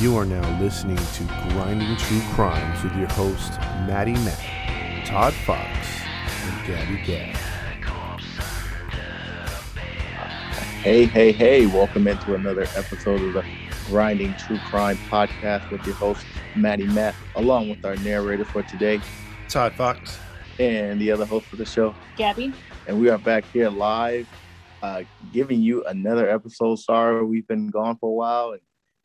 You are now listening to Grinding True Crimes with your host, Maddie Matt, Todd Fox, and Gabby Gab. Hey, hey, hey, welcome into another episode of the Grinding True Crime podcast with your host, Maddie Matt, along with our narrator for today, Todd Fox, and the other host for the show, Gabby. And we are back here live, uh, giving you another episode. Sorry, we've been gone for a while, and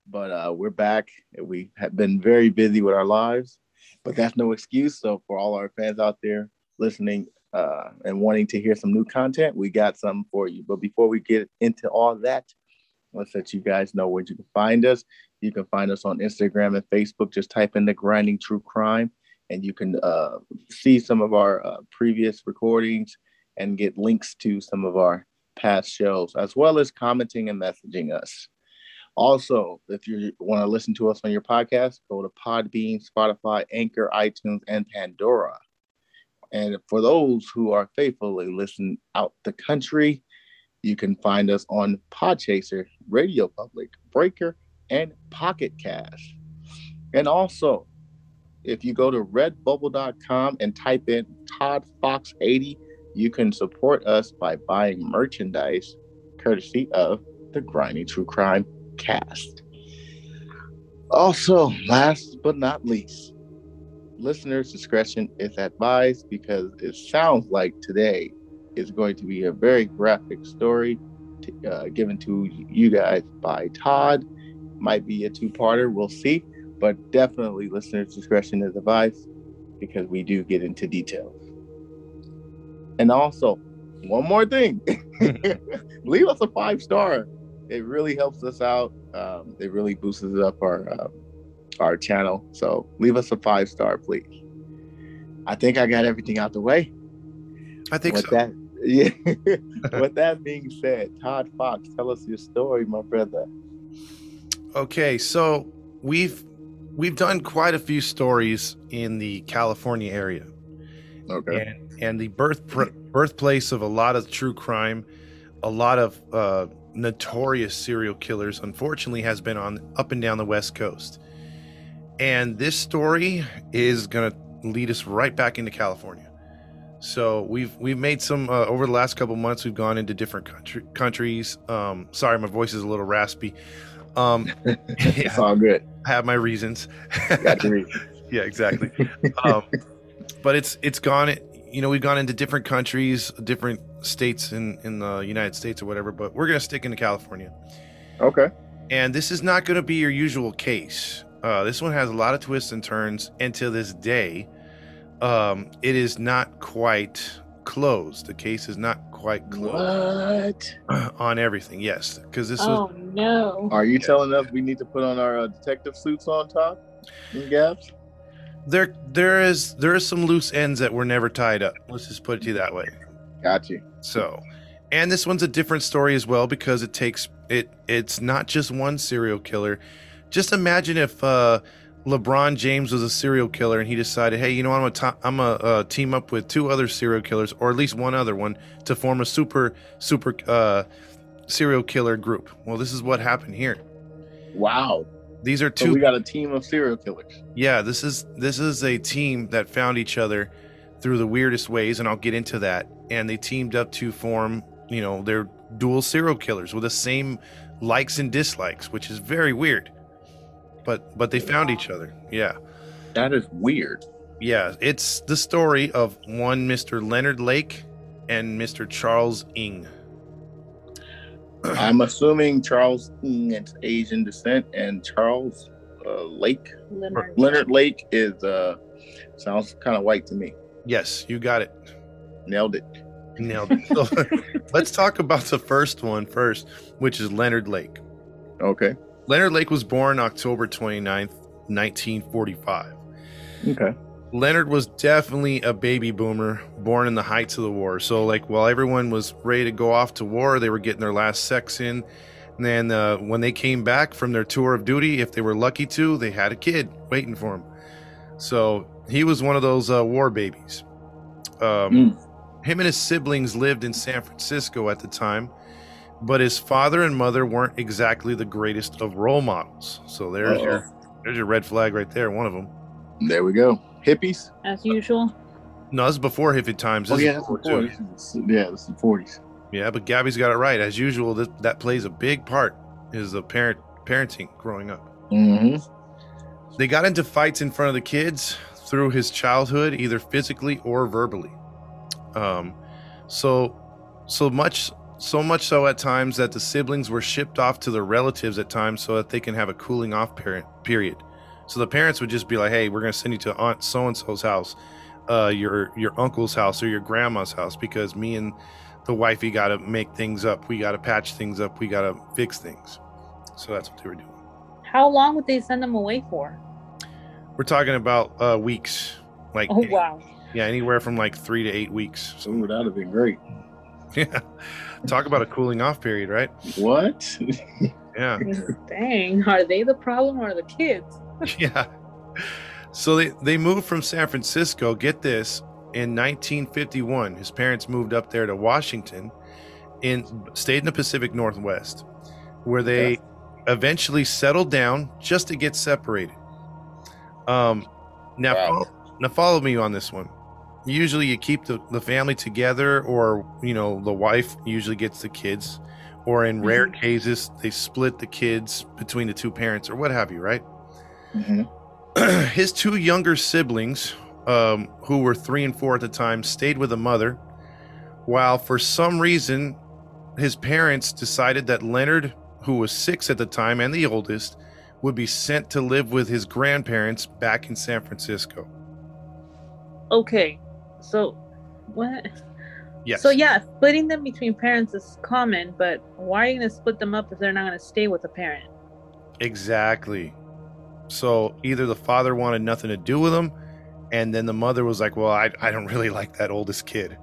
but uh, we're back. We have been very busy with our lives, but that's no excuse. So for all our fans out there listening uh, and wanting to hear some new content, we got something for you. But before we get into all that, let's let you guys know where you can find us. You can find us on Instagram and Facebook. Just type in the Grinding True Crime, and you can uh, see some of our uh, previous recordings and get links to some of our past shows, as well as commenting and messaging us. Also, if you want to listen to us on your podcast, go to Podbean, Spotify, Anchor, iTunes, and Pandora. And for those who are faithfully listening out the country, you can find us on Podchaser, Radio Public, Breaker, and Pocket Cast. And also, if you go to redbubble.com and type in Todd Fox 80, you can support us by buying merchandise courtesy of the Grinding True Crime cast. Also, last but not least, listeners' discretion is advised because it sounds like today is going to be a very graphic story to, uh, given to you guys by Todd. Might be a two parter, we'll see, but definitely listeners' discretion is advised because we do get into details. And also, one more thing leave us a five star it really helps us out. Um, it really boosts up our uh, our channel. So leave us a five star, please. I think I got everything out the way. I think With so. That, yeah. With that being said, Todd Fox, tell us your story, my brother. Okay, so we've we've done quite a few stories in the California area. Okay. And and the birth birthplace of a lot of true crime, a lot of uh, notorious serial killers unfortunately has been on up and down the west coast. And this story is going to lead us right back into california. So we've we've made some uh, over the last couple months we've gone into different country, countries. Um sorry my voice is a little raspy. Um it's all good. I have my reasons. Got your reasons. yeah exactly. Um but it's it's gone you know we've gone into different countries different states in in the united states or whatever but we're going to stick into california. Okay. And this is not going to be your usual case. Uh, this one has a lot of twists and turns and to this day um, it is not quite closed. The case is not quite closed. What? on everything yes because this oh was no. Are you telling us we need to put on our uh, detective suits on top and gaps? There there is there is some loose ends that were never tied up. Let's just put it to you that way got you. So and this one's a different story as well because it takes it it's not just one serial killer. Just imagine if uh lebron james was a serial killer and he decided hey you know i'm gonna i'm gonna uh, team up with two other serial killers or at least one other one to form a super super uh serial killer group. Well this is what happened here. Wow. These are two so we got a team of serial killers. Yeah this is this is a team that found each other through the weirdest ways and i'll get into that and they teamed up to form you know they're dual serial killers with the same likes and dislikes which is very weird. But but they found each other. Yeah. That is weird. Yeah it's the story of one mr leonard lake and mr charles Ng i'm assuming charles Ng is asian descent and charles uh, lake? Leonard, leonard lake is uh sounds kind of white to me. Yes you got it nailed it Nailed it. So, let's talk about the first one first, which is Leonard Lake. Okay. Leonard Lake was born October 29th, 1945. Okay. Leonard was definitely a baby boomer born in the heights of the war. So, like, while everyone was ready to go off to war, they were getting their last sex in. And then, uh, when they came back from their tour of duty, if they were lucky to, they had a kid waiting for them. So, he was one of those uh, war babies. Um, Him and his siblings lived in San Francisco at the time, but his father and mother weren't exactly the greatest of role models. So, there's Uh-oh. your there's your red flag right there, one of them. There we go. Hippies. As usual. No, this is before hippie times. Oh This is yeah, that's the forties. Yeah, it's the forties. Yeah, but Gabby's got it right. As usual, that, that plays a big part is the parent parenting growing up. Mm-hmm. They got into fights in front of the kids through his childhood, either physically or verbally. Um, so so much so much so at times that the siblings were shipped off to their relatives at times so that they can have a cooling off period. Period. So the parents would just be like, "Hey, we're going to send you to Aunt so and so's house, uh, your your uncle's house or your grandma's house because me and the wifey got to make things up. We got to patch things up. We got to fix things." So that's what they were doing. How long would they send them away for? We're talking about uh, weeks, like Oh wow. Yeah, anywhere from like three to eight weeks. So that'd have been great. yeah, talk about a cooling off period, right? What? Yeah, Dang. Are they the problem or the kids? yeah. So they they moved from San Francisco. Get this, in 1951, his parents moved up there to Washington, and stayed in the Pacific Northwest, where they eventually settled down just to get separated. Um, now, Wow. fol- now follow me on this one. Usually, you keep the, the family together, or you know, the wife usually gets the kids, or in rare cases, they split the kids between the two parents, or what have you, right? Mhm. his two younger siblings, um, who were three and four at the time, stayed with the mother, while for some reason his parents decided that Leonard, who was six at the time and the oldest, would be sent to live with his grandparents back in San Francisco. Okay. So what? Yes. So yeah, splitting them between parents is common, but why are you gonna split them up if they're not gonna stay with a parent? Exactly. So either the father wanted nothing to do with them, and then the mother was like, "Well, I, I don't really like that oldest kid."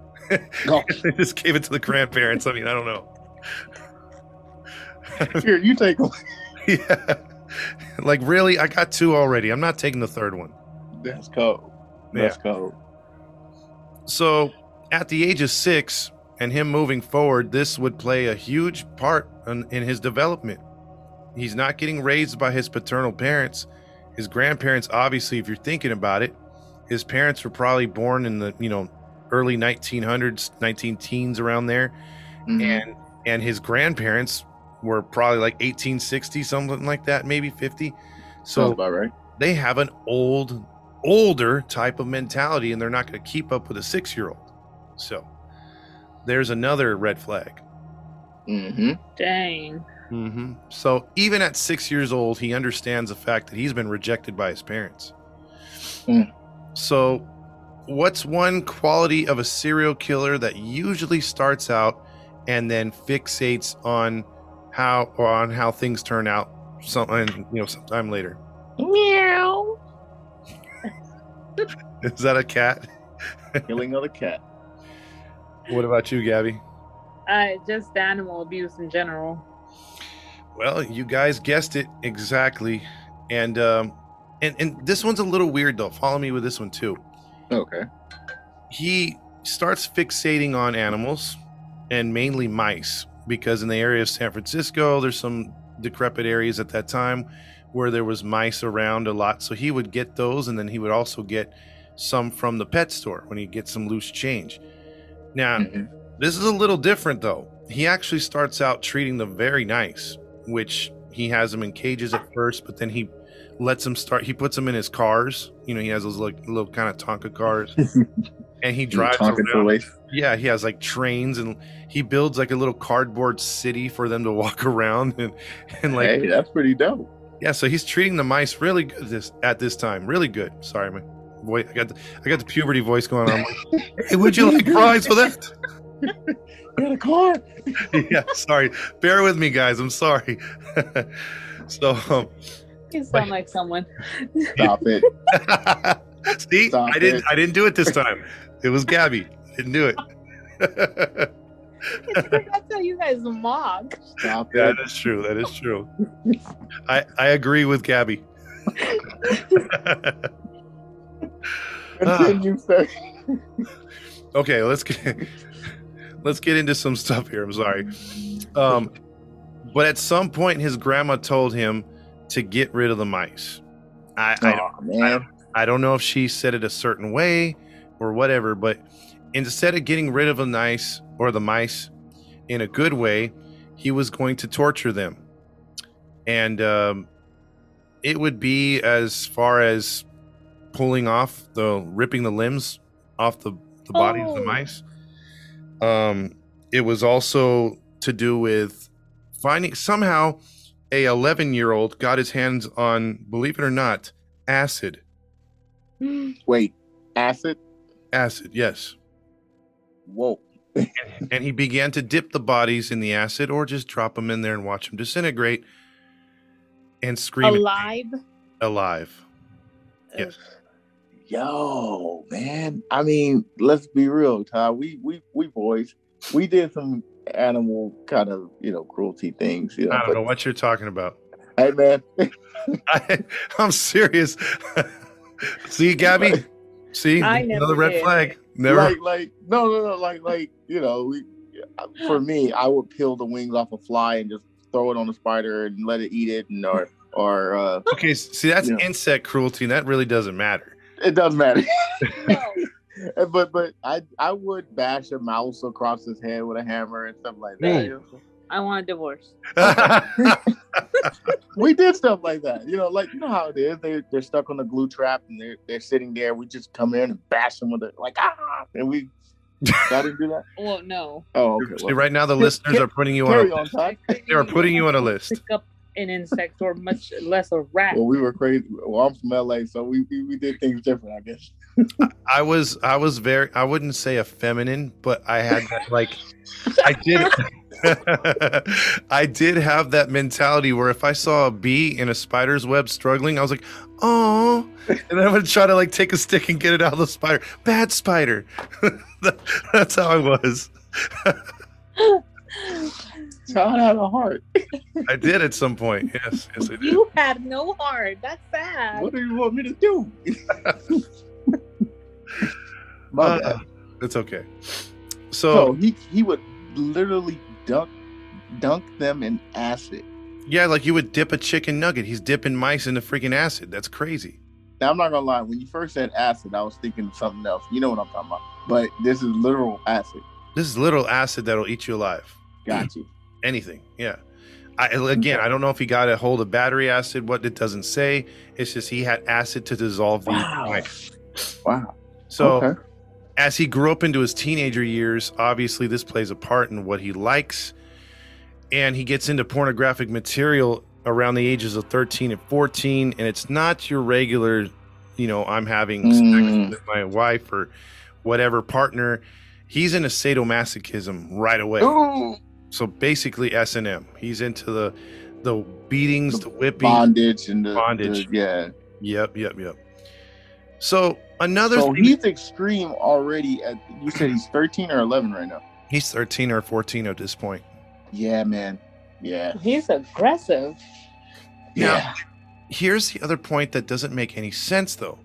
Oh, they just gave it to the grandparents. I mean, I don't know. here, you take them. yeah. Like really, I got two already. I'm not taking the third one. That's cold. That's cold. So, at the age of six, and him moving forward, this would play a huge part in, in his development. He's not getting raised by his paternal parents. His grandparents, obviously, if you're thinking about it, his parents were probably born in the you know early 1900s, 19 teens around there, Mhm. and and his grandparents were probably like 1860, something like that, maybe 50. Sounds So about right. they have an old older type of mentality and they're not going to keep up with a six year old so there's another red flag Mm-hmm. Dang. hmm so even at six years old he understands the fact that he's been rejected by his parents Hmm. so what's one quality of a serial killer that usually starts out and then fixates on how or on how things turn out some and you know sometime later Meow. is that a cat Killing of the cat. what about you gabby Uh, just animal abuse in general. Well, you guys guessed it exactly, and um, and and this one's a little weird though. Follow me with this one too. Okay. He starts fixating on animals, and mainly mice, because in the area of San Francisco, there's some decrepit areas at that time where there was mice around a lot. So he would get those, and then he would also get some from the pet store when he gets some loose change. Now, Mhm. this is a little different though. He actually starts out treating them very nice, which he has them in cages at first, but then he lets them start. He puts them in his cars. You know, he has those like little kind of Tonka cars, and he drives around. Yeah, he has like trains, and he builds like a little cardboard city for them to walk around, and and like hey, that's pretty dope. Yeah. So he's treating the mice really good this at this time, really good. Sorry, my voice. I got the, I got the puberty voice going on. Like, hey, would you like fries with that? You had a car. yeah, sorry. Bear with me, guys. I'm sorry. so, um, You sound like someone. Stop it. see, Stop I didn't. it. I didn't do it this time. It was Gabby. Didn't do it. That's how you guys mock. Stop yeah, it. that is true. That is true. I I agree with Gabby. Continue, sir. okay, let's get let's get into some stuff here. I'm sorry. Um, but at some point, his grandma told him to get rid of the mice. I I, don't, Aw, man. I don't know if she said it a certain way or whatever, but instead of getting rid of the mice or the mice in a good way, he was going to torture them, and um, it would be as far as pulling off the ripping the limbs off the, the body of the Oh. mice. Um, it was also to do with finding somehow a 11 year old got his hands on, believe it or not, acid. Wait, acid? Acid, yes. Whoa. And he began to dip the bodies in the acid or just drop them in there and watch them disintegrate and scream Alive. alive. Yes. Yo, man. I mean, let's be real, Ty. We we we boys, we did some animal kind of you know cruelty things. You know, I don't but, know what you're talking about. Hey, man. I, I'm serious. See, Gabby? See? I Another red did. flag. Never. Like like no no no like like you know we. For me, I would peel the wings off a fly and just throw it on a spider and let it eat it, and or or uh, Okay, see, that's Yeah. insect cruelty, and that really doesn't matter. it doesn't matter. But but I I would bash a mouse across his head with a hammer and stuff like that. you know? I want a divorce. we did stuff like that. You know, like you know how it is. They they're stuck on the glue trap and they're they're sitting there. We just come in and bash them with it, like ah, and we. I didn't do that. Well, no. Oh, okay. See, right now, the listeners are putting you on. A, on, they are putting you on a list. Pick up an insect or much less a rat. Well, we were crazy. Well, I'm from LA, so we we, we did things different, I guess. I was, I was very, I wouldn't say a feminine, but I had that like, I did, I did have that mentality where if I saw a bee in a spider's web struggling, I was like, oh, and I would try to like take a stick and get it out of the spider. Bad spider. That's how I was. Child had a heart. I did at some point. Yes, yes, I did. You had no heart. That's sad. What do you want me to do? My Uh, bad. it's okay. So So he he would literally dunk dunk them in acid. yeah, like you would dip a chicken nugget. He's dipping mice in the freaking acid. That's crazy. Now I'm not gonna lie. When you first said acid, I was thinking of something else. You know what I'm talking about. But this is literal acid. This is literal acid that'll eat you alive. Got you. Anything. Yeah. I, again, I don't know if he got a hold of battery acid. What it doesn't say. It's just he had acid to dissolve the Wow. mice. Wow. So okay. as he grew up into his teenager years, obviously this plays a part in what he likes, and he gets into pornographic material around the ages of 13 and 14, and it's not your regular, you know, I'm having Mm. sex with my wife or whatever partner. He's in a sadomasochism right away. Ooh, So basically S and M. He's into the the beatings, the, whipping. bondage and the Bondage. the- yeah. Yep, yep, yep. So another So thing, he's extreme already. At you said he's 13 or 11 right now. he's 13 or 14 at this point. Yeah, man. Yeah. He's aggressive. Now, Yeah. here's the other point that doesn't make any sense though.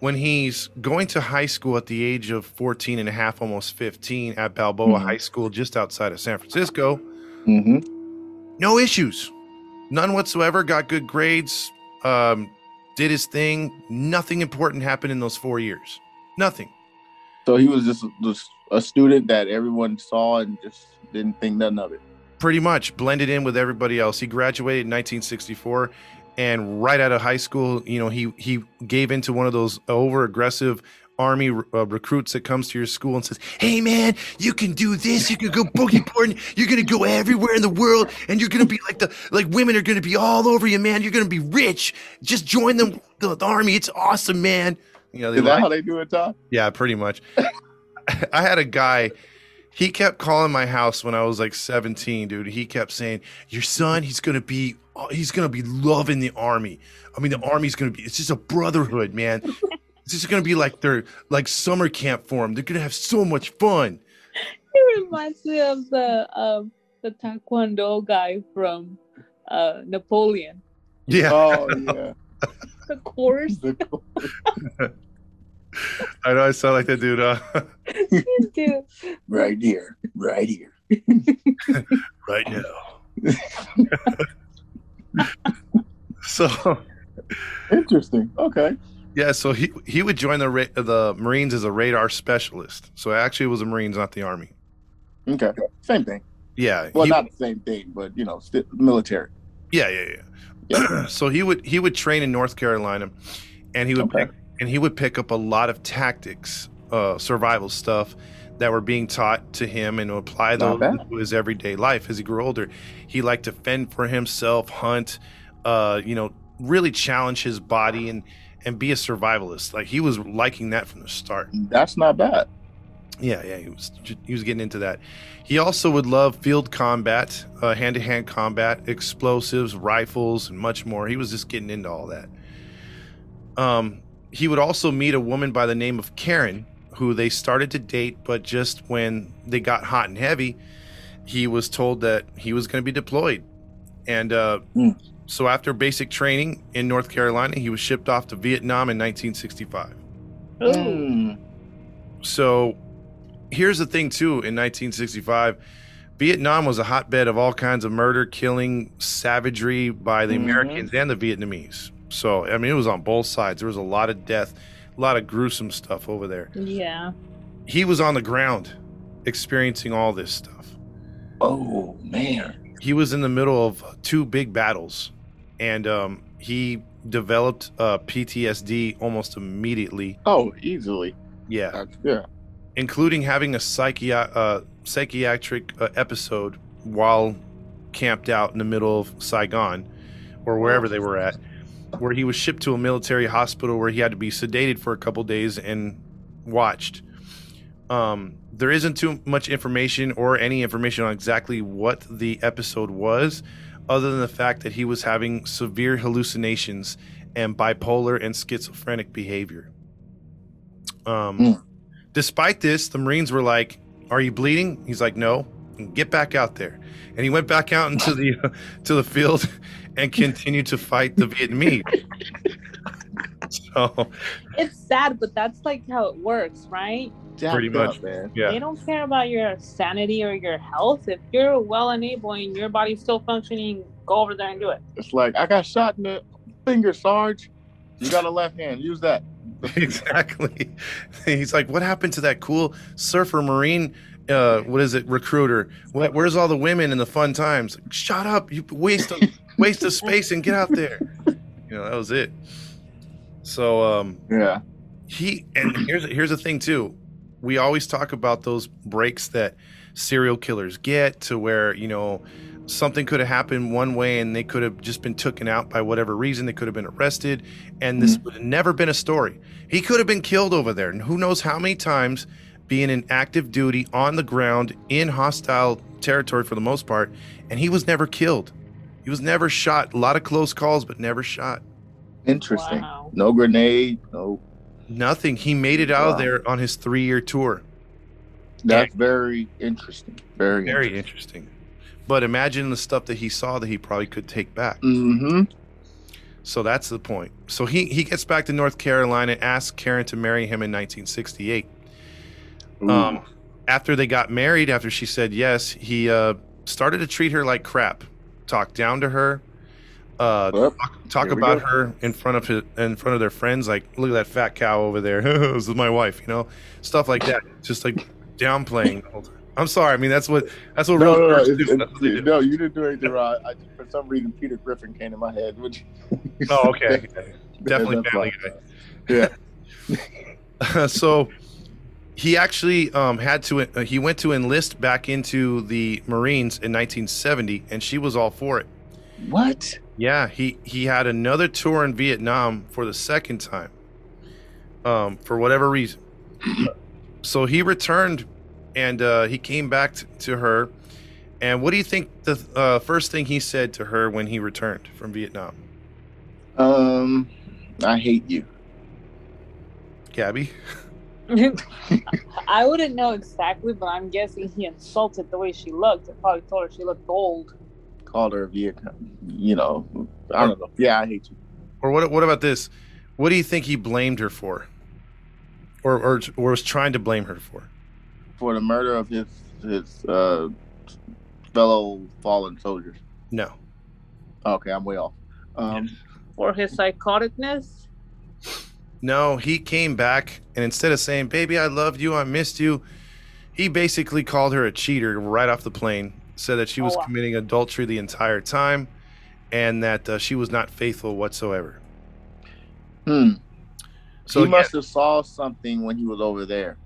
When he's going to high school at the age of 14 and a half, almost 15 at Balboa Mhm. High School just outside of San Francisco, hmm no issues. None whatsoever, got good grades, um, did his thing. Nothing important happened in those 4 years. Nothing. So he was just, just a student that everyone saw and just didn't think nothing of it. pretty much blended in with everybody else. He graduated in 1964, and right out of high school, you know, he he gave into one of those over aggressive army uh, recruits that comes to your school and says, "Hey, man, you can do this. You can go boogie boarding. You're gonna go everywhere in the world, and you're gonna be like the like women are gonna be all over you, man. You're gonna be rich. Just join them the, the army. It's awesome, man." You know, they Is that lie- how they do it, Tom? yeah, pretty much. I had a guy. he kept calling my house when I was like 17, dude. He kept saying, "Your son, he's gonna be, he's gonna be loving the army. I mean, the army's gonna be. It's just a brotherhood, man. it's just gonna be like their like summer camp for him. They're gonna have so much fun." It reminds me of the um the Taekwondo guy from uh Napoleon. Yeah, Oh yeah. The course. The- I know. I sound like that dude. Uh, Dude. right here. Right here. right now. so Interesting. Okay. yeah, so he he would join the ra- the Marines as a radar specialist. So actually, it was the Marines, not the Army. Okay. Same thing. Yeah, Well, he- not the same thing, but you know, still military. Yeah, yeah, yeah. so he would he would train in North Carolina, and he would Okay. pick, and he would pick up a lot of tactics, uh, survival stuff that were being taught to him, and apply Not those to his everyday life. As he grew older, he liked to fend for himself, hunt, uh, you know, really challenge his body and and be a survivalist. Like he was liking that from the start. That's not bad. Yeah, yeah, he was he was getting into that. He also would love field combat, uh, hand-to-hand combat, explosives, rifles, and much more. He was just getting into all that. Um, he would also meet a woman by the name of Karen, who they started to date, but just when they got hot and heavy, he was told that he was going to be deployed, and uh, Hmm. so after basic training in North Carolina, he was shipped off to Vietnam in 1965. Ooh. Mm. So here's the thing too in 1965 Vietnam was a hotbed of all kinds of murder, killing, savagery by the Mhm. Americans and the Vietnamese. So I mean it was on both sides. There was a lot of death, a lot of gruesome stuff over there. Yeah. He was on the ground experiencing all this stuff. Oh man. He was in the middle of two big battles and um, he developed uh, PTSD almost immediately. Oh, easily. Yeah. That's, yeah. including having a psychi- uh, psychiatric uh, episode while camped out in the middle of Saigon or wherever they were at, where he was shipped to a military hospital where he had to be sedated for a couple days and watched. Um, there isn't too much information or any information on exactly what the episode was, other than the fact that he was having severe hallucinations and bipolar and schizophrenic behavior. Um, Mm. Despite this, the Marines were like, "Are you bleeding?" He's like, "No." Get back out there, and he went back out into the to the field and continued to fight the Vietnamese. so It's sad, but that's like how it works, right? Jacked Pretty much. up, man. yeah, They don't care about your sanity or your health. If you're well and able and your body's still functioning, go over there and do it. It's like I got shot in the finger, Sarge. You got a left hand. Use that. exactly. He's like, "What happened to that cool surfer Marine?" Uh, what is it, recruiter? What, where's all the women and the fun times? Shut up! You waste of, waste of space and get out there. You know that was it. So um, Yeah. he and here's here's the thing too we always talk about those breaks that serial killers get to where you know something could have happened one way and they could have just been taken out by whatever reason they could have been arrested and this would have never been a story he could have been killed over there and who knows how many times being in active duty on the ground in hostile territory for the most part and he was never killed he was never shot a lot of close calls but never shot Interesting. Wow. No grenade. No. Nothing. He made it out Wow. of there on his three year tour. That's very interesting. Very. Very interesting. But imagine the stuff that he saw that he probably could take back. Mm-hmm. So that's the point. So he, he gets back to North Carolina, asks Karen to marry him in 1968. Um, after they got married, after she said yes, he uh, started to treat her like crap, talk down to her, uh, Well, talk, talk about her in front of his, in front of their friends, like look at that fat cow over there. this is my wife, you know, stuff like that. Just like downplaying. the whole time. I'm sorry. I mean, that's what that's what no, real no, no, do. That's what do. no, you didn't do anything wrong. I, for some reason, Peter Griffin came in my head. Which, Oh, okay. Definitely Family. Guy. Yeah. so he actually um, had to uh, he went to enlist back into the marines in 1970 and she was all for it What? yeah he he had another tour in vietnam for the second time um, for whatever reason so he returned and uh, he came back t- to her. And what do you think the uh, first thing he said to her when he returned from Vietnam? Um, I hate you. Gabby? I wouldn't know exactly, but I'm guessing he insulted the way she looked. and probably told her she looked old. Called her a Vietnam. You know, I don't know. Yeah, I hate you. Or what? What about this? What do you think he blamed her for, or or, or was trying to blame her for? For the murder of his his uh, fellow fallen soldiers. No. Okay, I'm way off. Um, For his psychoticness. No, he came back and instead of saying, Baby, I loved you, I missed you, he basically called her a cheater right off the plane. Said that she was Oh, wow. committing adultery the entire time and that uh, she was not faithful whatsoever. hmm. So, he must have saw something when he was over there.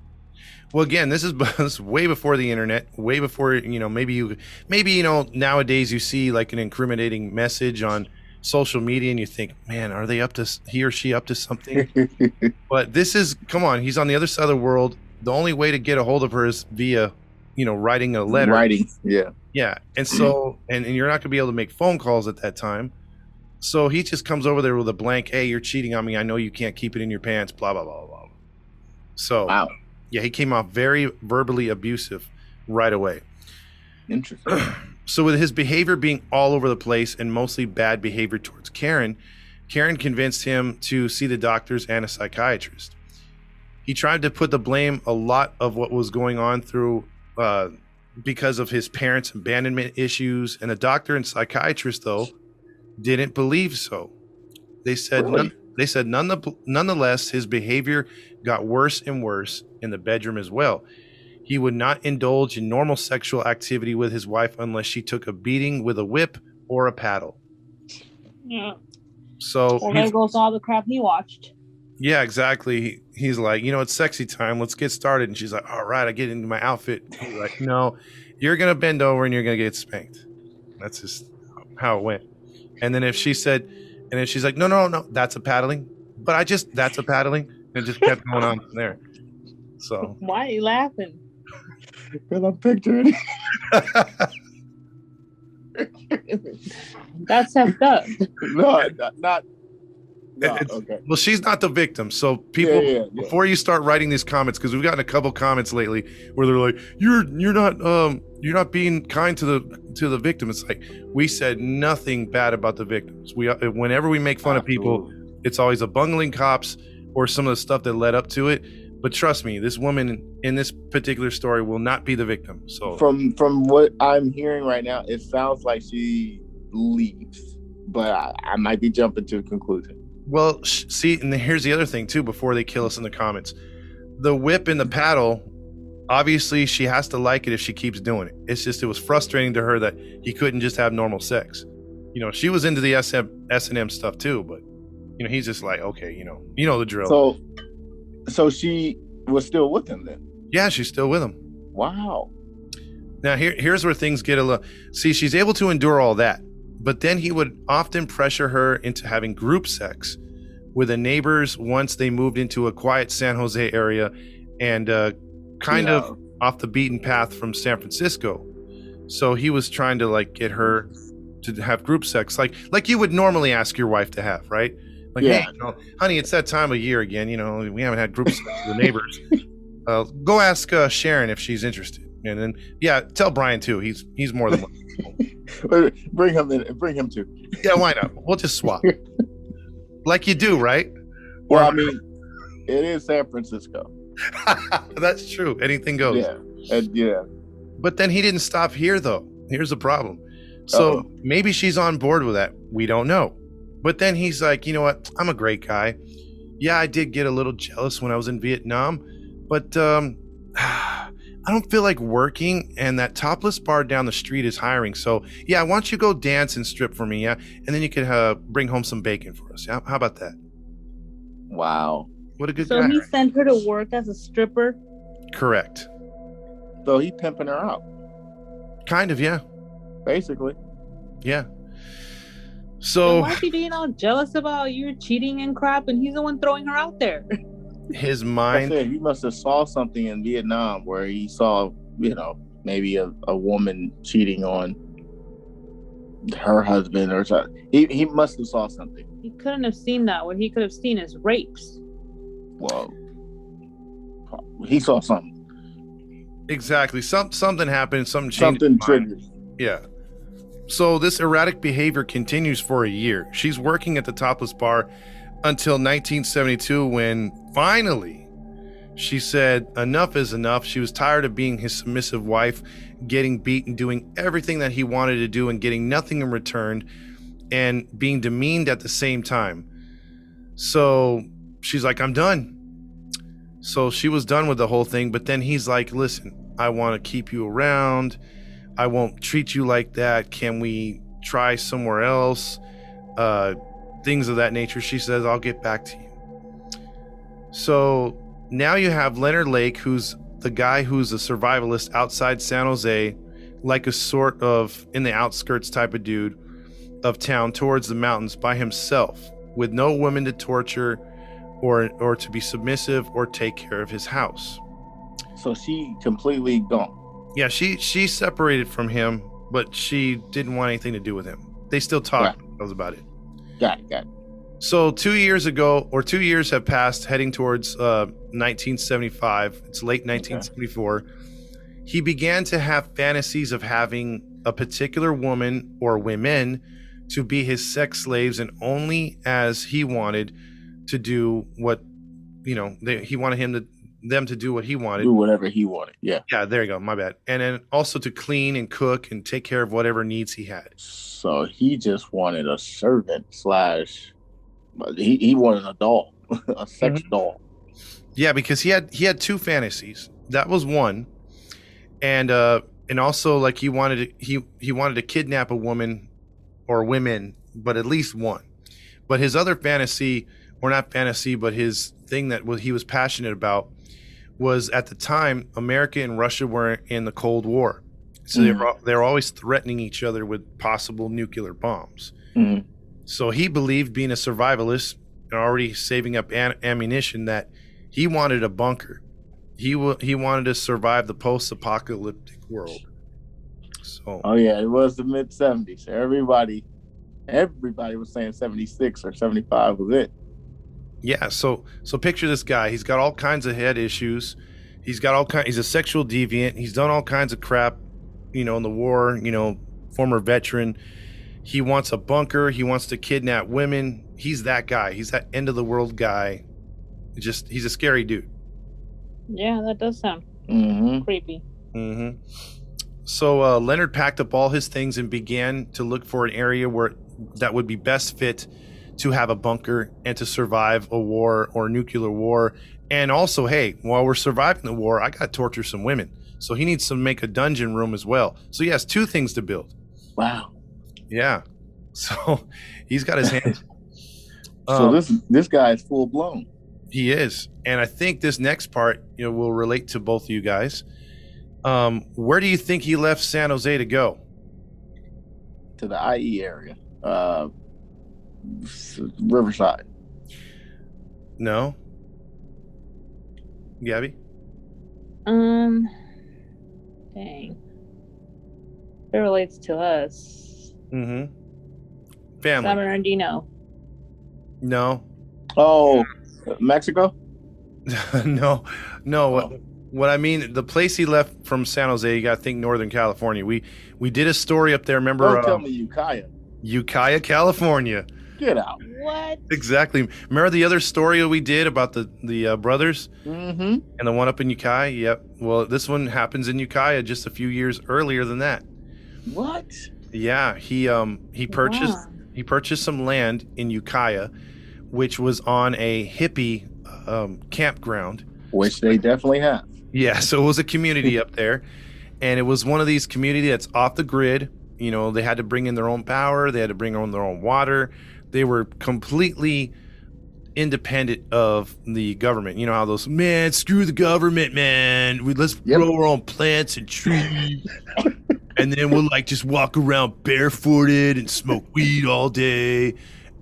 well, again, this is, this is way before the internet, way before, you know, maybe you, maybe, you know, nowadays you see like an incriminating message on social media and you think, man, are they up to, he or she up to something? But this is come on, he's on the other side of the world. The only way to get a hold of her is via, you know, writing a letter. Writing. Yeah. Yeah. And so and, and you're not gonna be able to make phone calls at that time. So he just comes over there with a blank, hey, you're cheating on me. I know you can't keep it in your pants, blah blah blah blah. blah. So Wow. yeah, he came off very verbally abusive right away. Interesting. So with his behavior being all over the place and mostly bad behavior towards Karen, Karen convinced him to see the doctors and a psychiatrist. He tried to put the blame a lot of what was going on through uh, because of his parents' abandonment issues, and the doctor and psychiatrist though didn't believe so. They said Really? none, they said none, nonetheless his behavior got worse and worse in the bedroom as well. He would not indulge in normal sexual activity with his wife unless she took a beating with a whip or a paddle. Yeah. So Well, there goes all the crap he watched. yeah, exactly. He- He's like, you know, it's sexy time. Let's get started. And she's like, all right, I get into my outfit. He's like, no, you're gonna bend over and you're gonna get spanked. That's just how it went. And then if she said, and if she's like, no, no, no, that's a paddling. But I just that's a paddling. And it just kept going on from there. So Why are you laughing? Because I'm picturing. That's effed up. no, not. not no, okay. well, she's not the victim. So people yeah, yeah, yeah. before you start writing these comments because we've gotten a couple comments lately where they're like you're you're not um you're not being kind to the to the victim it's like we said nothing bad about the victims we uh, whenever we make fun of people it's always a bungling cops or some of the stuff that led up to it but trust me this woman in this particular story will not be the victim so From from what I'm hearing right now, it sounds like she leaves, but I, I might be jumping to a conclusion. Well, sh- see, and here's the other thing too. Before they kill us in the comments, the whip and the paddle. Obviously, she has to like it if she keeps doing it. It's just it was frustrating to her that he couldn't just have normal sex. You know, she was into the SM, S and M stuff too, but you know, he's just like, okay, you know, you know the drill. So, so she was still with him then. Yeah, she's still with him. Wow. Now here here's where things get a little see, she's able to endure all that, but then he would often pressure her into having group sex with the neighbors once they moved into a quiet San Jose area and uh, kind Yeah. of off the beaten path from San Francisco. So he was trying to like get her to have group sex like like you would normally ask your wife to have, right? Like, Yeah. hey, you know, honey, it's that time of year again. You know, we haven't had group sex with the neighbors. Uh, go ask uh, Sharon if she's interested, and then yeah, tell Brian too. He's he's more than bring him in. Bring him too. yeah. Why not? We'll just swap, like you do, right? Well, I mean, it is San Francisco. That's true. Anything goes. Yeah, and yeah. But then he didn't stop here, though. Here's the problem. So Uh-oh. maybe she's on board with that. We don't know. But then he's like, you know what? I'm a great guy. Yeah, I did get a little jealous when I was in Vietnam, but um, I don't feel like working. And that topless bar down the street is hiring. So yeah, why don't you go dance and strip for me? Yeah, and then you could uh, bring home some bacon for us. Yeah, how about that? Wow. What a good So guy. he sent her to work as a stripper. Correct. So he pimping her out, Kind of. Yeah. basically. Yeah. So So why is he being all jealous about you cheating and crap, and he's the one throwing her out there? his mind said, he must have saw something in Vietnam where he saw, you know, maybe a, a woman cheating on her husband or something. He he must have saw something. He couldn't have seen that. What he could have seen is rapes. Well, he saw something. exactly some something happened something changed Something triggered. Yeah. So this erratic behavior continues for a year. She's working at the topless bar until 1972 when finally she said enough is enough. She was tired of being his submissive wife, getting beat and doing everything that he wanted to do and getting nothing in return and being demeaned at the same time. So she's like, I'm done. So she was done with the whole thing, but then he's like, listen, I want to keep you around. I won't treat you like that. Can we try somewhere else? Uh, things of that nature. She says, I'll get back to you. So now you have Leonard Lake, who's the guy who's a survivalist outside San Jose, like a sort of in the outskirts type of dude of town towards the mountains by himself, with no women to torture or or to be submissive or take care of his house. So she completely gone. Yeah, she she separated from him, but she didn't want anything to do with him. They still talk about it. Got it, got it. So two years ago, or two years have passed, heading towards uh, 1975. It's late 1974. He began to have fantasies of having a particular woman or women to be his sex slaves, and only as he wanted to do what you know they, he wanted him to them to do what he wanted. Do whatever he wanted. Yeah. Yeah, there you go. My bad. And then also to clean and cook and take care of whatever needs he had. So he just wanted a servant slash. But He he wanted a doll, a sex Mm-hmm. doll. Yeah, because he had he had two fantasies. That was one, and uh, and also like he wanted to, he he wanted to kidnap a woman or women, but at least one. But his other fantasy, or not fantasy, but his thing that was he was passionate about was at the time America and Russia were in the Cold War, so they were they were always threatening each other with possible nuclear bombs. Mhm. So he believed, being a survivalist and already saving up an- ammunition, that he wanted a bunker. He wa he wanted to survive the post-apocalyptic world. So Oh yeah, it was the mid seventies. Everybody, everybody was saying seventy six or seventy five was it. yeah, so so picture this guy. He's got all kinds of head issues. He's got all kind. He's a sexual deviant. He's done all kinds of crap, you know, in the war. You know, former veteran. He wants a bunker. He wants to kidnap women. He's that guy. He's that end of the world guy. Just he's a scary dude. Yeah, that does sound Mm-hmm. creepy. hmm So uh, Leonard packed up all his things and began to look for an area where that would be best fit to have a bunker and to survive a war or nuclear war. And also, hey, while we're surviving the war, I got to torture some women. So he needs to make a dungeon room as well. So he has two things to build. Wow. Yeah. So he's got his hands. So Um, this this guy is full blown. He is, and I think this next part, you know, will relate to both of you guys. Um, where do you think he left San Jose to go? to the IE area, uh, Riverside. No. Gabby? Um, dang. It relates to us. Mm-hmm. Family. San Family. Bernardino. No. Oh, Mexico. no. No. What, Oh. what I mean, the place he left from San Jose, you got to think Northern California. We we did a story up there. Remember, Don't tell um, me Ukiah. Ukiah, California. Get out. What? Exactly. Remember the other story we did about the the uh, brothers Mm-hmm. and the one up in Ukiah? Yep. Well, this one happens in Ukiah just a few years earlier than that. What? Yeah, he um he purchased Wow. he purchased some land in Ukiah, which was on a hippie um, campground. Which they definitely have. Yeah, so it was a community up there, and it was one of these community that's off the grid. You know, they had to bring in their own power, they had to bring on their own water. They were completely independent of the government. You know how those man, screw the government, man. We let's Yep. grow our own plants and trees. and then we'll like just walk around barefooted and smoke weed all day.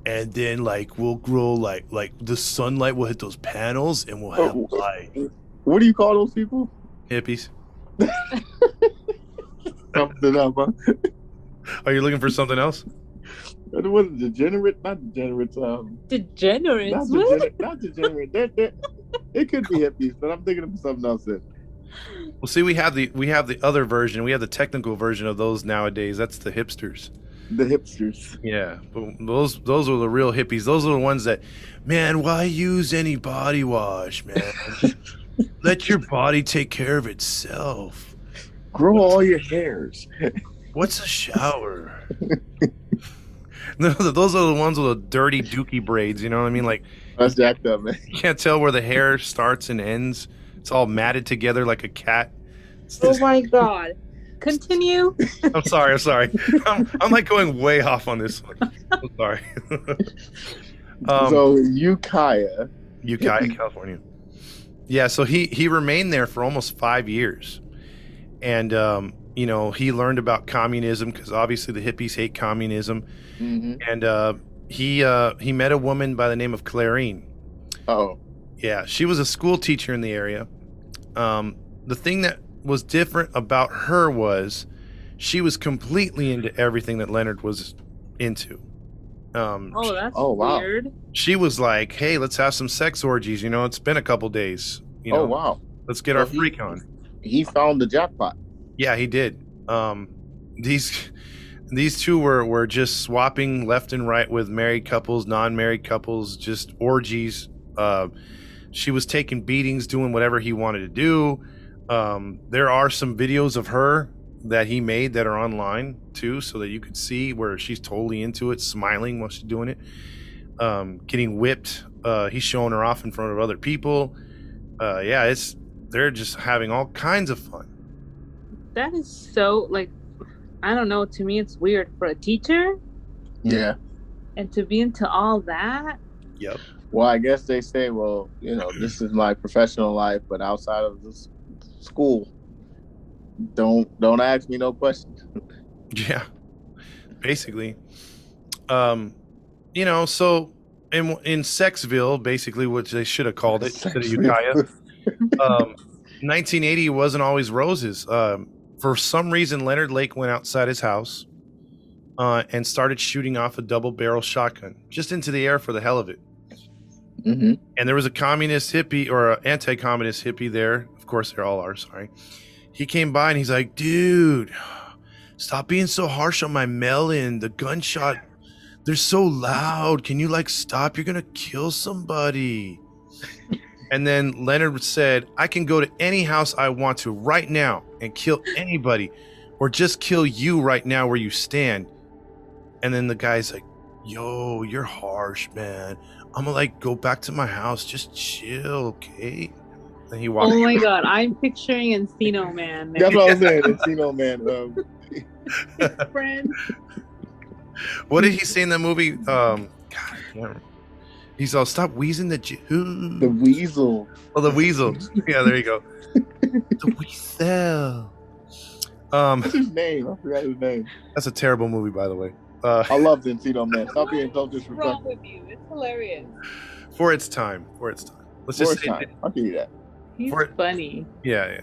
and then like we'll grow like like the sunlight will hit those panels and we'll have Oh, light. What do you call those people? Hippies. Something up, huh? Are you looking for something else? What is it, degenerate? Not degenerates. Um, Degenerates. not What? degenerate. Not degenerate. They're, they're, it could be hippies, but I'm thinking of something else. Then. Well, see, we have the we have the other version. We have the technical version of those nowadays. That's the hipsters. The hipsters. Yeah, but those those are the real hippies. Those are the ones that, man, why use any body wash, man? Let your body take care of itself. Grow all your hairs. What's a shower? no, those are the ones with the dirty dookie braids. You know what I mean? Like That's jacked up, man. you can't tell where the hair starts and ends. It's all matted together like a cat. Oh my god. Continue. I'm sorry. I'm sorry. I'm, I'm like going way off on this one. I'm sorry. um, so Ukiah. Ukiah, California. Yeah, so he he remained there for almost five years, and um, you know he learned about communism because obviously the hippies hate communism, hmm and uh, he uh, he met a woman by the name of Clarine. Oh, Yeah, she was a school teacher in the area. Um, the thing that was different about her was she was completely into everything that Leonard was into. Um, Oh, that's Oh, wow. weird. she was like, "Hey, let's have some sex orgies. You know, it's been a couple days. You know, oh wow. let's get Well, our he- freak on." He found the jackpot. Yeah, he did. Um, these these two were were just swapping left and right with married couples, non-married couples, just orgies. Uh, she was taking beatings, doing whatever he wanted to do. Um, there are some videos of her that he made that are online too, so that you could see where she's totally into it, smiling while she's doing it, um, getting whipped. Uh, he's showing her off in front of other people. Uh, yeah, it's they're just having all kinds of fun. That is so like I don't know, to me it's weird for a teacher Yeah. and to be into all that. Yep. Well, I guess they say, well, you know, this is my professional life, but outside of this school, don't don't ask me no questions. Yeah, basically. Um, you know, so in in Sexville, basically, which they should have called it instead of Ukiah. Um, 1980 wasn't always roses. Um, for some reason, Leonard Lake went outside his house uh, and started shooting off a double barrel shotgun just into the air for the hell of it. Hmm And there was a communist hippie or an anti-communist hippie there. Of course, they all are. Sorry. He came by and he's like, "Dude, stop being so harsh on my melon. The gunshot, they're so loud. Can you like stop? You're gonna kill somebody." and then Leonard said, "I can go to any house I want to right now and kill anybody, or just kill you right now where you stand." And then the guy's like, "Yo, you're harsh, man." I'm gonna like go back to my house, just chill, okay? And he walked. Oh my god, I'm picturing Encino Man. That's what I'm saying. Encino Man. Um, friend. what did he say in that movie? Um, God, I can't remember. He's all stop wheezing the Jew. the weasel. Oh, the weasel. Yeah, there you go. the weasel. Um, What's his name? I forgot his name. that's a terrible movie, by the way. Uh, I love Encino Man. Stop being so What's wrong disrespectful. with you? It's hilarious. for its time, for its time. Let's just First say, time. I'll give you that. He's For it- funny. yeah, yeah.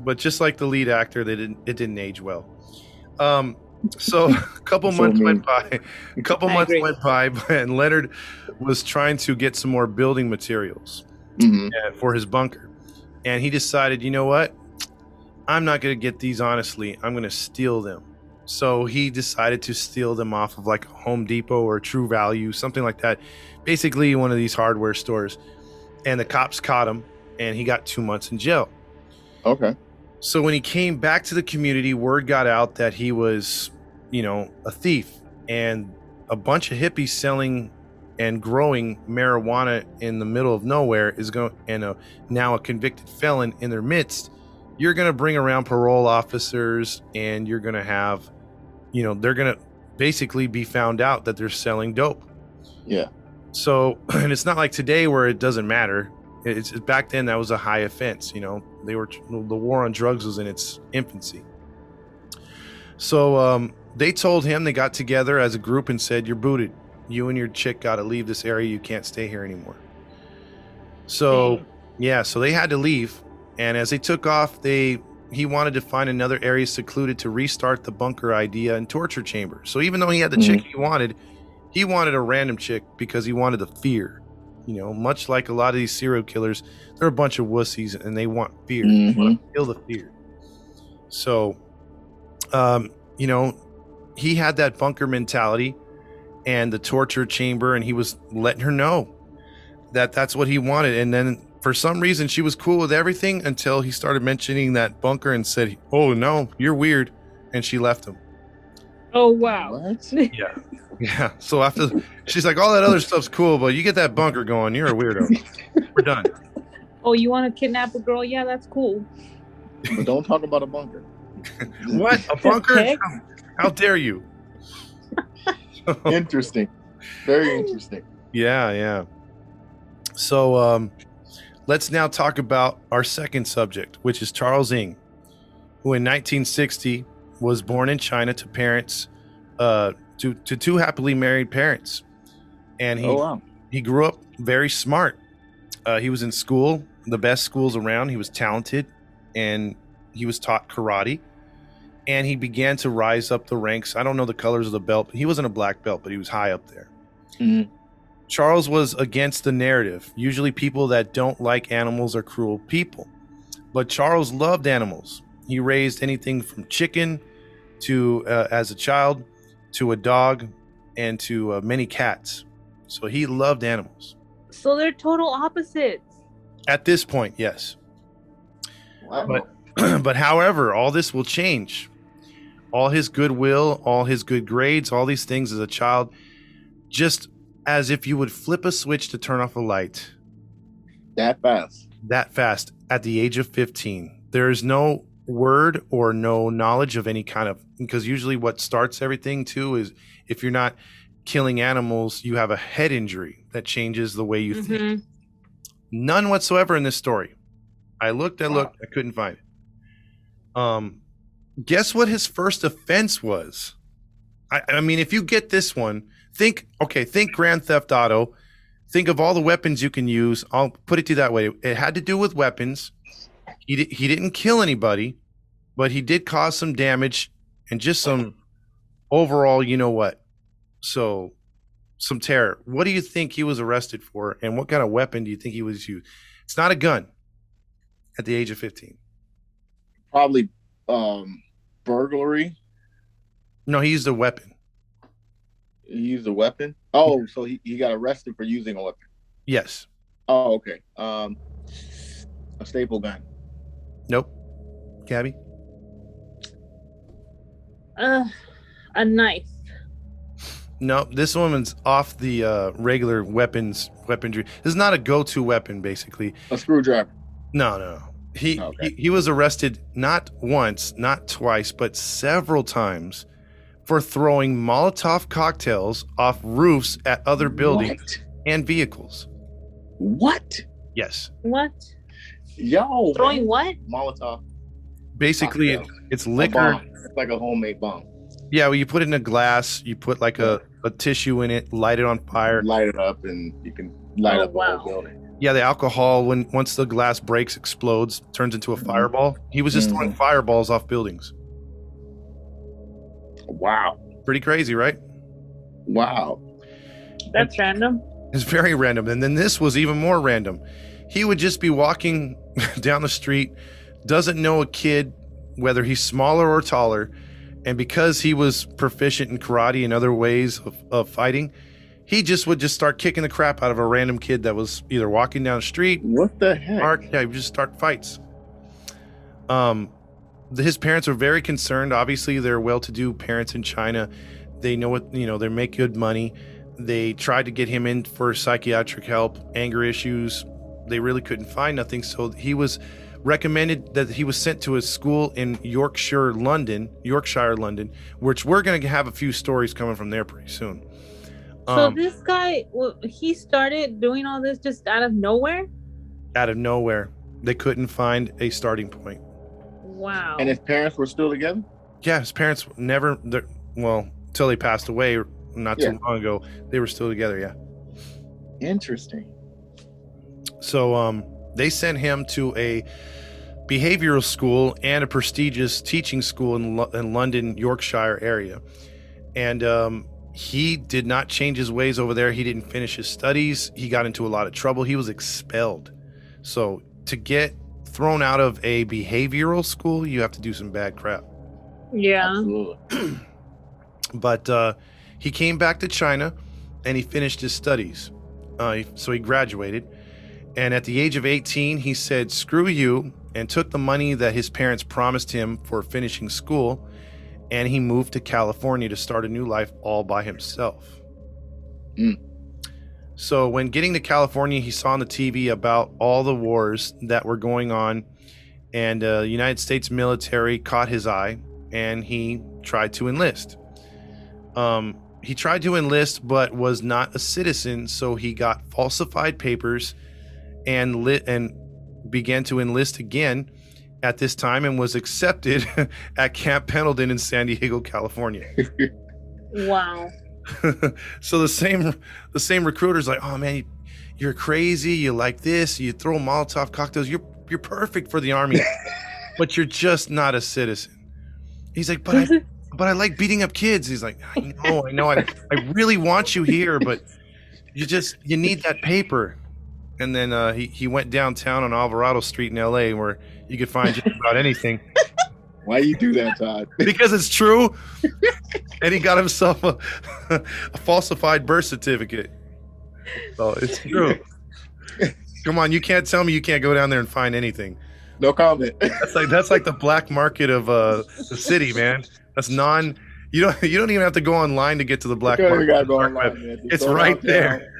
But just like the lead actor, they didn't. It didn't age well. Um, so a couple months mean. went by. A couple I months agree. went by, and Leonard was trying to get some more building materials. hmm uh, for his bunker. And he decided, you know what? I'm not going to get these honestly. I'm going to steal them. So he decided to steal them off of like Home Depot or True Value, something like that. Basically, one of these hardware stores. And the cops caught him and he got two months in jail. Okay. So when he came back to the community, word got out that he was, you know, a thief and a bunch of hippies selling and growing marijuana in the middle of nowhere is going and a, now a convicted felon in their midst. You're going to bring around parole officers and you're going to have, you know, they're going to basically be found out that they're selling dope. Yeah. So, and it's not like today where it doesn't matter. It's back then that was a high offense. You know, they were the war on drugs was in its infancy. So um, they told him they got together as a group and said, "You're booted. You and your chick got to leave this area. You can't stay here anymore. So, yeah, so they had to leave. And as they took off, they he wanted to find another area secluded to restart the bunker idea and torture chamber. So even though he had the chick he wanted, he wanted a random chick because he wanted the fear. You know, much like a lot of these serial killers, they're a bunch of wussies and they want fear. They want to feel the fear. So, um, you know, he had that bunker mentality and the torture chamber, and he was letting her know that that's what he wanted. And then for some reason, she was cool with everything until he started mentioning that bunker and said, "Oh no, you're weird," and she left him. Oh wow. What? Yeah, yeah. So after she's like, "All that other stuff's cool, but you get that bunker going, you're a weirdo." We're done. Oh, you want to kidnap a girl? Yeah, that's cool. But don't talk about a bunker. What a bunker? How, how dare you? Interesting. Very interesting. Yeah, yeah. So um, let's now talk about our second subject, which is Charles Ng, who in 1960 was born in China to parents, uh, to, to two happily married parents. And he, Oh wow. he grew up very smart. Uh, he was in school, the best schools around. He was talented and he was taught karate. And he began to rise up the ranks. I don't know the colors of the belt. He wasn't a black belt, but he was high up there. Mhm. Charles was against the narrative. Usually, people that don't like animals are cruel people. But Charles loved animals. He raised anything from chicken to, uh, as a child, to a dog and to uh, many cats. So he loved animals. So they're total opposites. At this point, yes. Wow. But- but however, all this will change. All his goodwill, all his good grades, all these things as a child, just as if you would flip a switch to turn off a light that fast. that fast at the age of 15. There is no word or no knowledge of any kind of, because usually what starts everything too is if you're not killing animals, you have a head injury that changes the way you think. Mhm. None whatsoever in this story. I looked, I Wow. looked, I couldn't find it. Um, guess what his first offense was? I, I mean, if you get this one, think okay, think Grand Theft Auto. Think of all the weapons you can use. I'll put it to you that way. It had to do with weapons. He di- he didn't kill anybody, but he did cause some damage and just some overall, you know what? So some terror. What do you think he was arrested for, and what kind of weapon do you think he was used? It's not a gun. At the age of fifteen, Probably um burglary. No, he used a weapon. He used a weapon. Oh, so he, he got arrested for using a weapon. Yes. Oh, okay. Um a staple gun. Nope. Gabby. Uh, a knife. No, this woman's off the uh, regular weapons weaponry. This is not a go-to weapon, basically. A screwdriver. No, no, no. He, Okay. he he was arrested not once, not twice, but several times for throwing Molotov cocktails off roofs at other buildings What? and vehicles. What? Yes, What? Yo. Throwing what? Molotov. basically cocktail. it's liquor. bomb. It's like a homemade bomb. Yeah, well, you put it in a glass, you put like a, a tissue in it, light it on fire. Light it up and you can light Oh, up the whole building. Yeah, the alcohol when once the glass breaks, explodes, turns into a Mhm. fireball. He was just Mhm. throwing fireballs off buildings. Wow. Pretty crazy, right? Wow. That's random. It's very random. And then this was even more random. He would just be walking down the street, doesn't know a kid, whether he's smaller or taller. And because he was proficient in karate and other ways of, of fighting, he just would just start kicking the crap out of a random kid that was either walking down the street, What the heck? park. Yeah, he would just start fights. Um, the- his parents were very concerned. Obviously, they're well-to-do parents in China. They know what you know. They make good money. They tried to get him in for psychiatric help, anger issues. They really couldn't find nothing. So he was recommended that he was sent to a school in Yorkshire, London, Yorkshire, London, which we're going to have a few stories coming from there pretty soon. So Um, this guy, well, he started doing all this just out of nowhere. out of nowhere, they couldn't find a starting point. Wow. And his parents were still together? yeah, his parents never, well, till they passed away, not Yeah. too long ago. They were still together. Yeah. Interesting. So um, they sent him to a behavioral school and a prestigious teaching school in, Lo- in London, Yorkshire area. And um, he did not change his ways over there. He didn't finish his studies. He got into a lot of trouble. He was expelled. So to get thrown out of a behavioral school, you have to do some bad crap. Yeah. But uh, he came back to China and he finished his studies. Uh, so he graduated. And at the age of 18, he said, screw you, and took the money that his parents promised him for finishing school. And he moved to California to start a new life all by himself. Mm. So, when getting to California, he saw on the TV about all the wars that were going on, and uh, the United States military caught his eye, and he tried to enlist. Um, he tried to enlist, but was not a citizen, so he got falsified papers and lit and began to enlist again at this time and was accepted at Camp Pendleton in San Diego, California. Wow. so the same the same recruiter's like, "Oh man, you, you're crazy. You like this. You throw Molotov cocktails. You're you're perfect for the army, but you're just not a citizen." He's like, "But I but I like beating up kids." He's like, "I know, I know. I I really want you here, but you just you need that paper." And then uh, he he went downtown on Alvarado Street in L.A. where you could find just about anything Why you do that, Todd? because it's true. and he got himself a, a falsified birth certificate. So it's true. Come on, you can't tell me you can't go down there and find anything. No comment. That's like that's like the black market of uh, the city, man. That's non. You don't you don't even have to go online to get to the black market. go online. It's right there.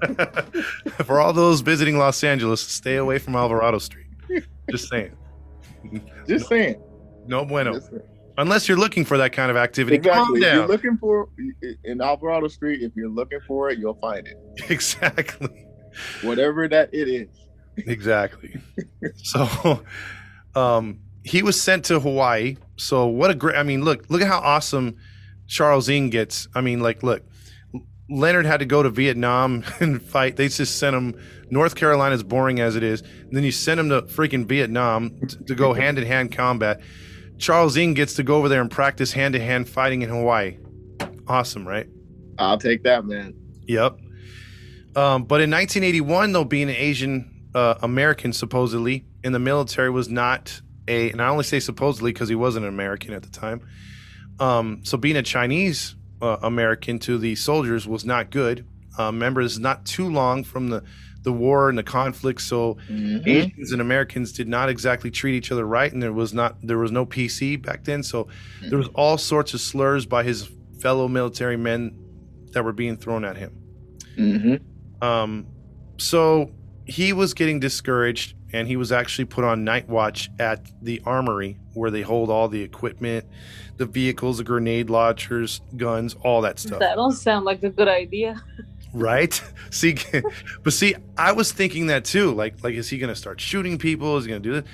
For all those visiting Los Angeles, stay away from Alvarado Street. Just saying. Just saying. No bueno. Unless you're looking for that kind of activity, calm Exactly. If you're looking for in Alvarado Street, if you're looking for it, you'll find it. exactly. Whatever that it is. Exactly. so um he was sent to Hawaii. So what a great I mean, look, look at how awesome Charles Ng gets. I mean, like, look, Leonard had to go to Vietnam and fight. They just sent him North Carolina's boring as it is. And then you send him to freaking Vietnam t- to go hand in hand combat. Charles Ng gets to go over there and practice hand to hand fighting in Hawaii. Awesome, right? I'll take that, man. Yep. Um, but in 1981, though, being an Asian uh, American supposedly in the military was not a, and I only say supposedly because he wasn't an American at the time. Um, so being a Chinese uh, American to the soldiers was not good. Uh, remember, this is not too long from the the war and the conflict, so Mhm. Asians and Americans did not exactly treat each other right, and there was not there was no PC back then, so there was all sorts of slurs by his fellow military men that were being thrown at him. Mhm. Um, so he was getting discouraged, and he was actually put on night watch at the armory where they hold all the equipment, the vehicles, the grenade launchers, guns, all that stuff. That don't sound like a good idea. Right? See, but see, I was thinking that too. Like, like, is he going to start shooting people? Is he going to do this?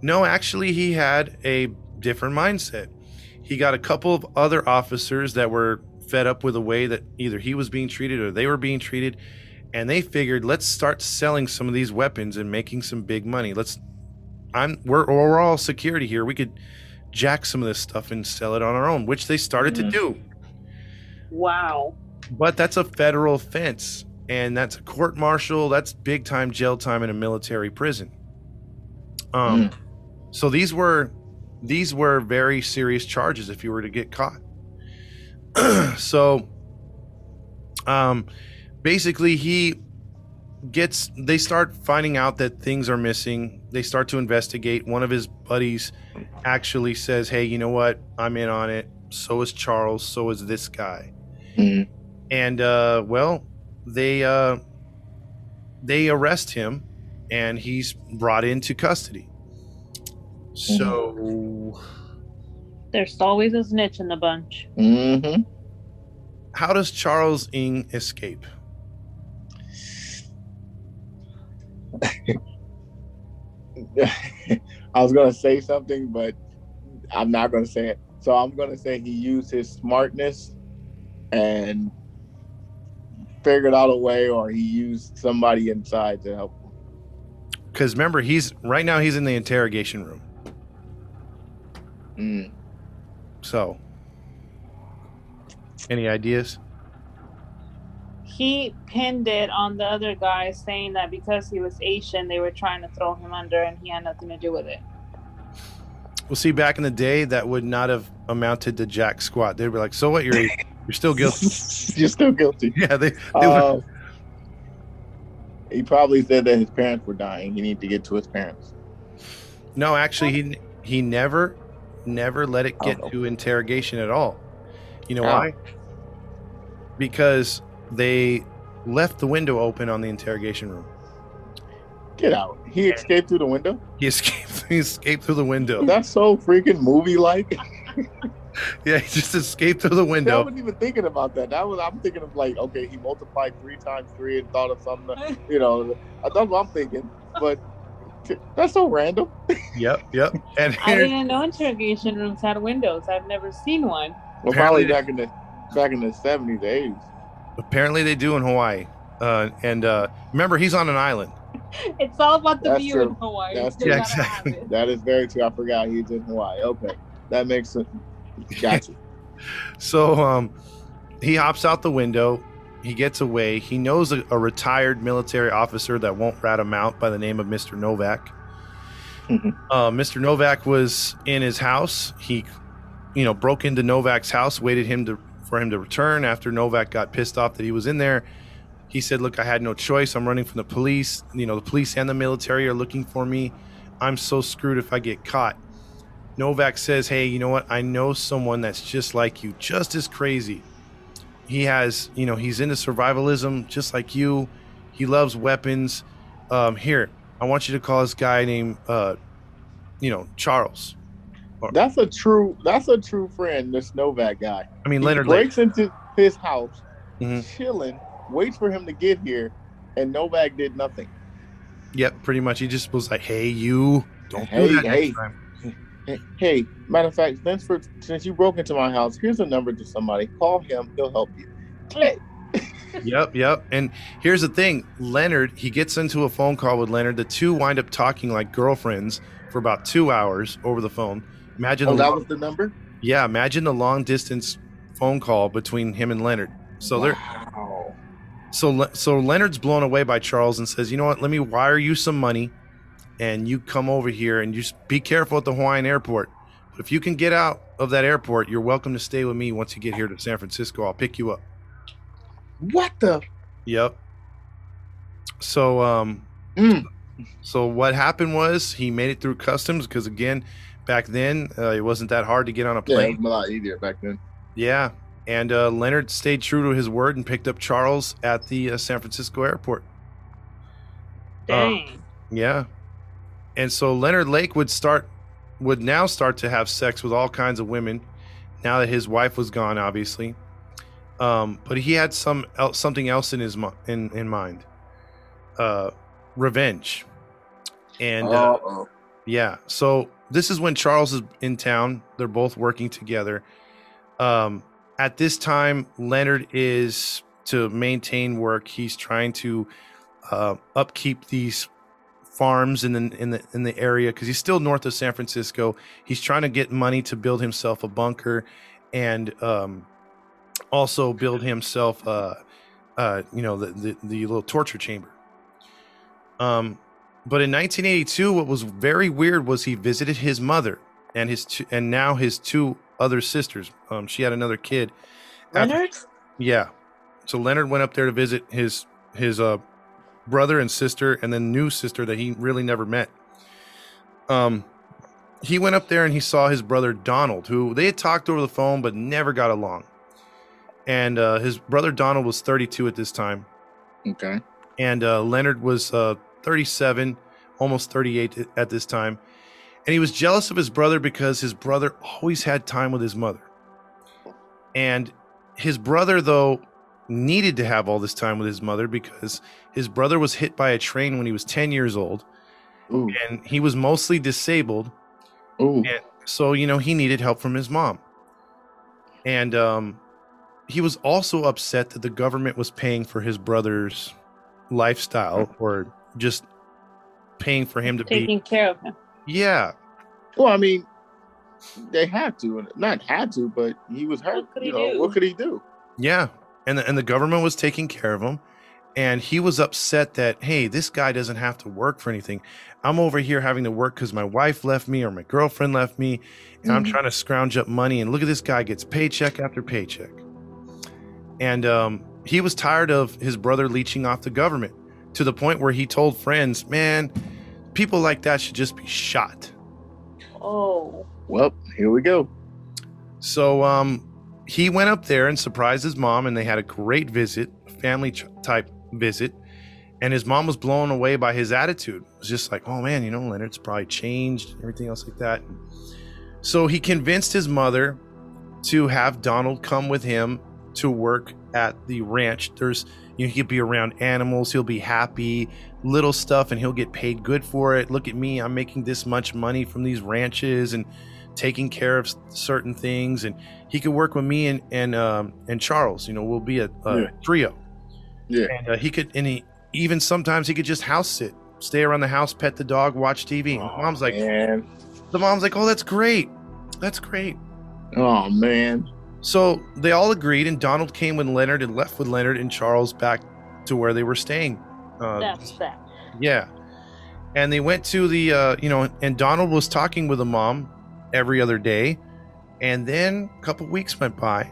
No, actually, he had a different mindset. He got a couple of other officers that were fed up with the way that either he was being treated or they were being treated, and they figured, let's start selling some of these weapons and making some big money. Let's, I'm, we're, we're all security here. We could jack some of this stuff and sell it on our own, which they started to Mhm. do. Wow. But that's a federal offense, and that's a court martial. That's big time jail time in a military prison. Um, so these were these were very serious charges if you were to get caught. so, um, basically, he gets. They start finding out that things are missing. They start to investigate. One of his buddies actually says, "Hey, you know what? I'm in on it. So is Charles. So is this guy." Mhm. And uh, well, they uh, they arrest him, and he's brought into custody. So, There's always a snitch in the bunch. Mhm. how does Charles Ng escape? I was gonna say something, but I'm not gonna say it. So I'm gonna say he used his smartness and figured out a way, or he used somebody inside to help. him. Because remember, he's right now he's in the interrogation room. Mm. So, any ideas? He pinned it on the other guy, saying that because he was Asian, they were trying to throw him under, and he had nothing to do with it. Well, see, back in the day, that would not have amounted to jack squat. They'd be like, "So what? You're you're still guilty." You're still guilty. yeah, they. they Uh, he probably said that his parents were dying. He needed to get to his parents. no, actually, he he never never let it get Oh. to interrogation at all. You know Oh. why? Because they left the window open on the interrogation room. Get out. He escaped through the window. He escaped. He escaped through the window. That's so freaking movie like. Yeah, he just escaped through the window. I wasn't even thinking about that. That was I'm thinking of like, okay, he multiplied three times three and thought of something. You know, that's what I'm thinking. But that's so random. Yep, yep. And I here, didn't know interrogation rooms had windows. I've never seen one. Well, Apparently- probably back in the back in the seventies, eighties. apparently they do in Hawaii. Uh, and uh, remember, he's on an island. It's all about the That's view true. in Hawaii. That's They true. Yeah, have it. That is very true. I forgot he's in Hawaii. Okay, that makes sense. Gotcha. So um, he hops out the window. He gets away. He knows a, a retired military officer that won't rat him out by the name of Mr. Novak. Mhm. uh, Mr. Novak was in his house. He, you know, broke into Novak's house, waited him to for him to return. After Novak got pissed off that he was in there, he said, "Look, I had no choice. I'm running from the police. You know, the police and the military are looking for me. I'm so screwed if I get caught." Novak says, Hey, you know what? I know someone that's just like you, just as crazy. He has, you know, he's into survivalism just like you. He loves weapons. Um, here, I want you to call this guy named, uh, you know, Charles. That's a true. That's a true friend. This Novak guy. I mean, He Leonard Lake. breaks into his house, Mhm. chilling, waits for him to get here, and Novak did nothing. Yep, pretty much. He just was like, Hey, you, don't Hey, do that hey. Hey, matter of fact, since for since you broke into my house, here's a number to somebody. Call him. He'll help you. Click. Yep, yep. And here's the thing Leonard, he gets into a phone call with Leonard. The two wind up talking like girlfriends for about two hours over the phone. Imagine Oh, the that long- was the number. Yeah, imagine the long distance phone call between him and Leonard. So they're so so Leonard's blown away by Charles and says, "You know what? Let me wire you some money, and you come over here and just be careful at the Hawaiian airport. But if you can get out of that airport, you're welcome to stay with me once you get here to San Francisco. I'll pick you up." What the? Yep. So um, Mm. so what happened was he made it through customs because again, back then uh, it wasn't that hard to get on a Yeah, plane. it was a lot easier back then. Yeah. And uh, Leonard stayed true to his word and picked up Charles at the uh, San Francisco airport. Dang. Yeah. And so Leonard Lake would start, would now start to have sex with all kinds of women now that his wife was gone, obviously. Um, but he had some el- something else in his mi- in, in mind uh, revenge. And uh, yeah. So this is when Charles is in town. They're both working together. Um, at this time, Leonard is to maintain work. He's trying to uh, upkeep these farms in the in the in the area because he's still north of San Francisco. He's trying to get money to build himself a bunker and um, also build himself, uh, uh, you know, the, the the little torture chamber. Um, but in 1982, what was very weird was he visited his mother and his two, and now his two other sisters. Um, she had another kid. After- Leonard? yeah. So Leonard went up there to visit his his uh brother and sister and then new sister that he really never met. Um he went up there and he saw his brother Donald, who they had talked over the phone but never got along. And uh, his brother Donald was 32 at this time, Okay. and uh, Leonard was uh, 37, almost 38 at this time. And he was jealous of his brother because his brother always had time with his mother. And his brother, though, needed to have all this time with his mother because his brother was hit by a train when he was 10 years old Ooh. and he was mostly disabled. Ooh. And so, you know, he needed help from his mom. And um, he was also upset that the government was paying for his brother's lifestyle or just paying for him to be Taking care of him. yeah Well, I mean, they had to, not had to, but he was hurt. What could you know, do? what could he do? Yeah, and the, and the government was taking care of him, and he was upset that hey, this guy doesn't have to work for anything. I'm over here having to work because my wife left me or my girlfriend left me, and I'm Mhm. trying to scrounge up money. And look at this guy gets paycheck after paycheck, and um, he was tired of his brother leeching off the government to the point where he told friends, "Man, people like that should just be shot." Oh. Well, here we go. So um, he went up there and surprised his mom, and they had a great visit, family type visit. And his mom was blown away by his attitude. It was just like, oh man, you know, Leonard's probably changed, everything else like that. So he convinced his mother to have Donald come with him to work at the ranch. There's, you know, he'll be around animals, he'll be happy, little stuff, and he'll get paid good for it. Look at me, I'm making this much money from these ranches and taking care of certain things, and he could work with me and and um, and Charles. You know, we'll be a, a Yeah. trio. Yeah. and uh, he could, and he even sometimes he could just house sit, stay around the house, pet the dog, watch TV. And Oh, mom's like, man. the mom's like, oh, that's great, that's great. oh man, So they all agreed, and Donald came with Leonard and left with Leonard and Charles back to where they were staying. Uh, That's that. yeah. And they went to the, uh, you know, and Donald was talking with the mom every other day. And then a couple weeks went by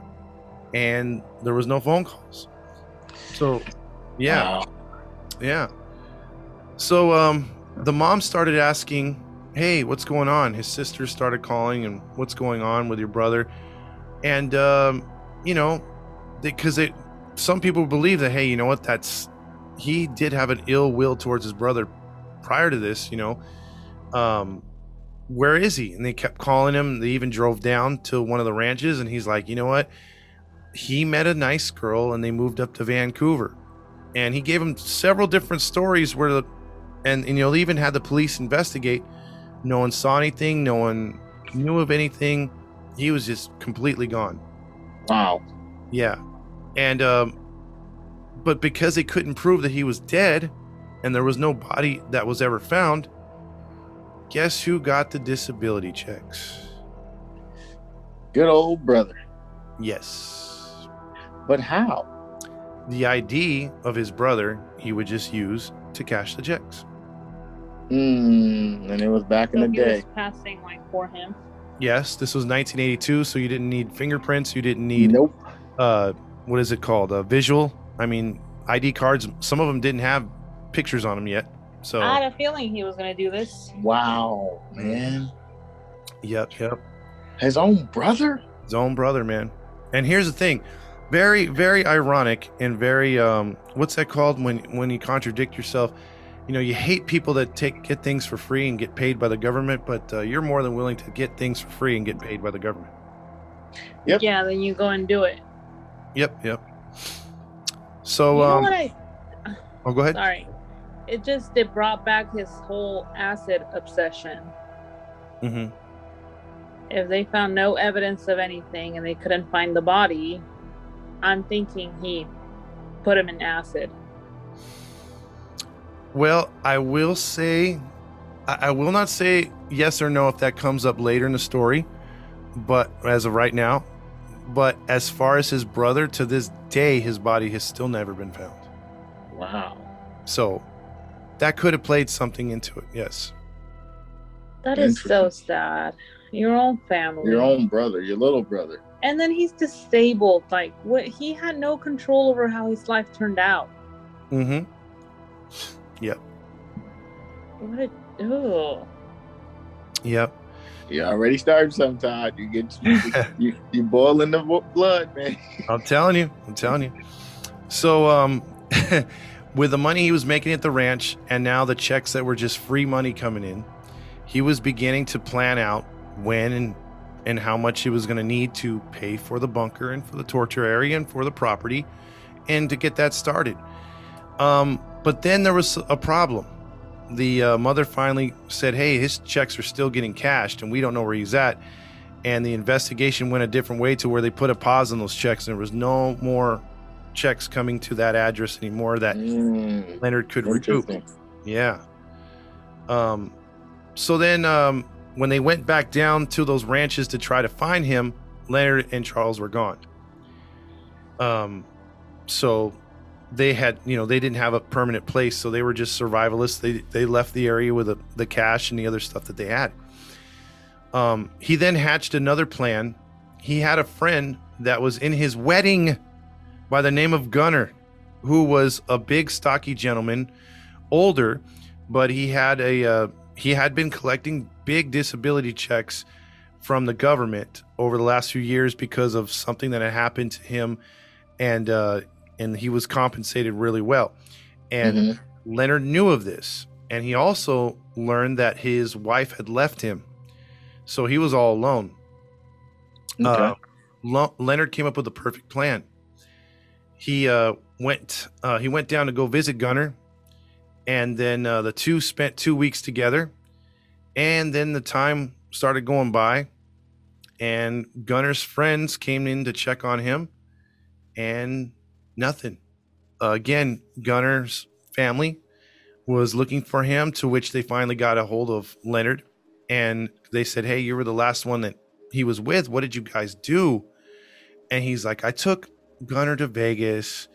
and there was no phone calls. So, yeah, Wow. yeah. So, um, the mom started asking, Hey, what's going on? His sister started calling and what's going on with your brother? And, um, you know, because it, some people believe that, hey, you know what, that's, he did have an ill will towards his brother prior to this, you know. Um, where is he? And they kept calling him. They even drove down to one of the ranches, and he's like, you know what? He met a nice girl, and they moved up to Vancouver. And he gave him several different stories where, the, and, and you know, even had the police investigate. No one saw anything. No one knew of anything. He was just completely gone. Wow. Yeah. And um but because they couldn't prove that he was dead and there was no body that was ever found, guess who got the disability checks? Good old brother. Yes. But how? The ID of his brother he would just use to cash the checks. Hmm. And it was back in So the he day. was passing like for him. Yes, this was 1982, so you didn't need fingerprints, you didn't need Nope. uh what is it called? A visual. I mean, ID cards, some of them didn't have pictures on them yet. So I had a feeling he was gonna do this. Wow, man. yep, yep. His own brother? his own brother man and here's the thing very very ironic and very um what's that called when when you contradict yourself you know you hate people that take get things for free and get paid by the government but uh, you're more than willing to get things for free and get paid by the government Yep. Yeah, then you go and do it. yep yep so you know um what I oh go ahead sorry. It just it brought back his whole acid obsession. hmm If they found no evidence of anything and they couldn't find the body, I'm thinking he put him in acid. well i will say I, I will not say yes or no if that comes up later in the story but as of right now but as far as his brother to this day his body has still never been found Wow. So that could have played something into it. Yes. That is so sad. Your own family. Your own brother, your little brother. And then he's disabled. Like what he had no control over how his life turned out. Mm-hmm. Yep. What a oh. Yep. You already started sometime. You get you, you, you boiling the blood, man. I'm telling you. I'm telling you. So, um, with the money he was making at the ranch, and now the checks that were just free money coming in, he was beginning to plan out when and and how much he was going to need to pay for the bunker and for the torture area and for the property, and to get that started. Um, but then there was a problem. The uh, mother finally said, "Hey, his checks are still getting cashed, and we don't know where he's at." and the investigation went a different way to where they put a pause on those checks, and there was no more checks coming to that address anymore that Mm, Leonard could recoup. Yeah. Um, so then, um, when they went back down to those ranches to try to find him, Leonard and Charles were gone. Um, so they had, you know, they didn't have a permanent place, so they were just survivalists. They they left the area with the, the cash and the other stuff that they had. Um, he then hatched another plan. He had a friend that was in his wedding by the name of Gunnar, who was a big, stocky gentleman, older, but he had a uh, he had been collecting big disability checks from the government over the last few years because of something that had happened to him, and uh, and he was compensated really well. And Mhm. Leonard knew of this, and he also learned that his wife had left him, so he was all alone. Okay. Uh, Lo- Leonard came up with a perfect plan. He uh, went uh, he went down to go visit Gunnar, and then uh, the two spent two weeks together, and then the time started going by, and Gunnar's friends came in to check on him, and nothing. Again, Gunnar's family was looking for him, to which they finally got a hold of Leonard, and they said, "Hey, you were the last one that he was with. What did you guys do?" And he's like, "I took Gunnar to Vegas."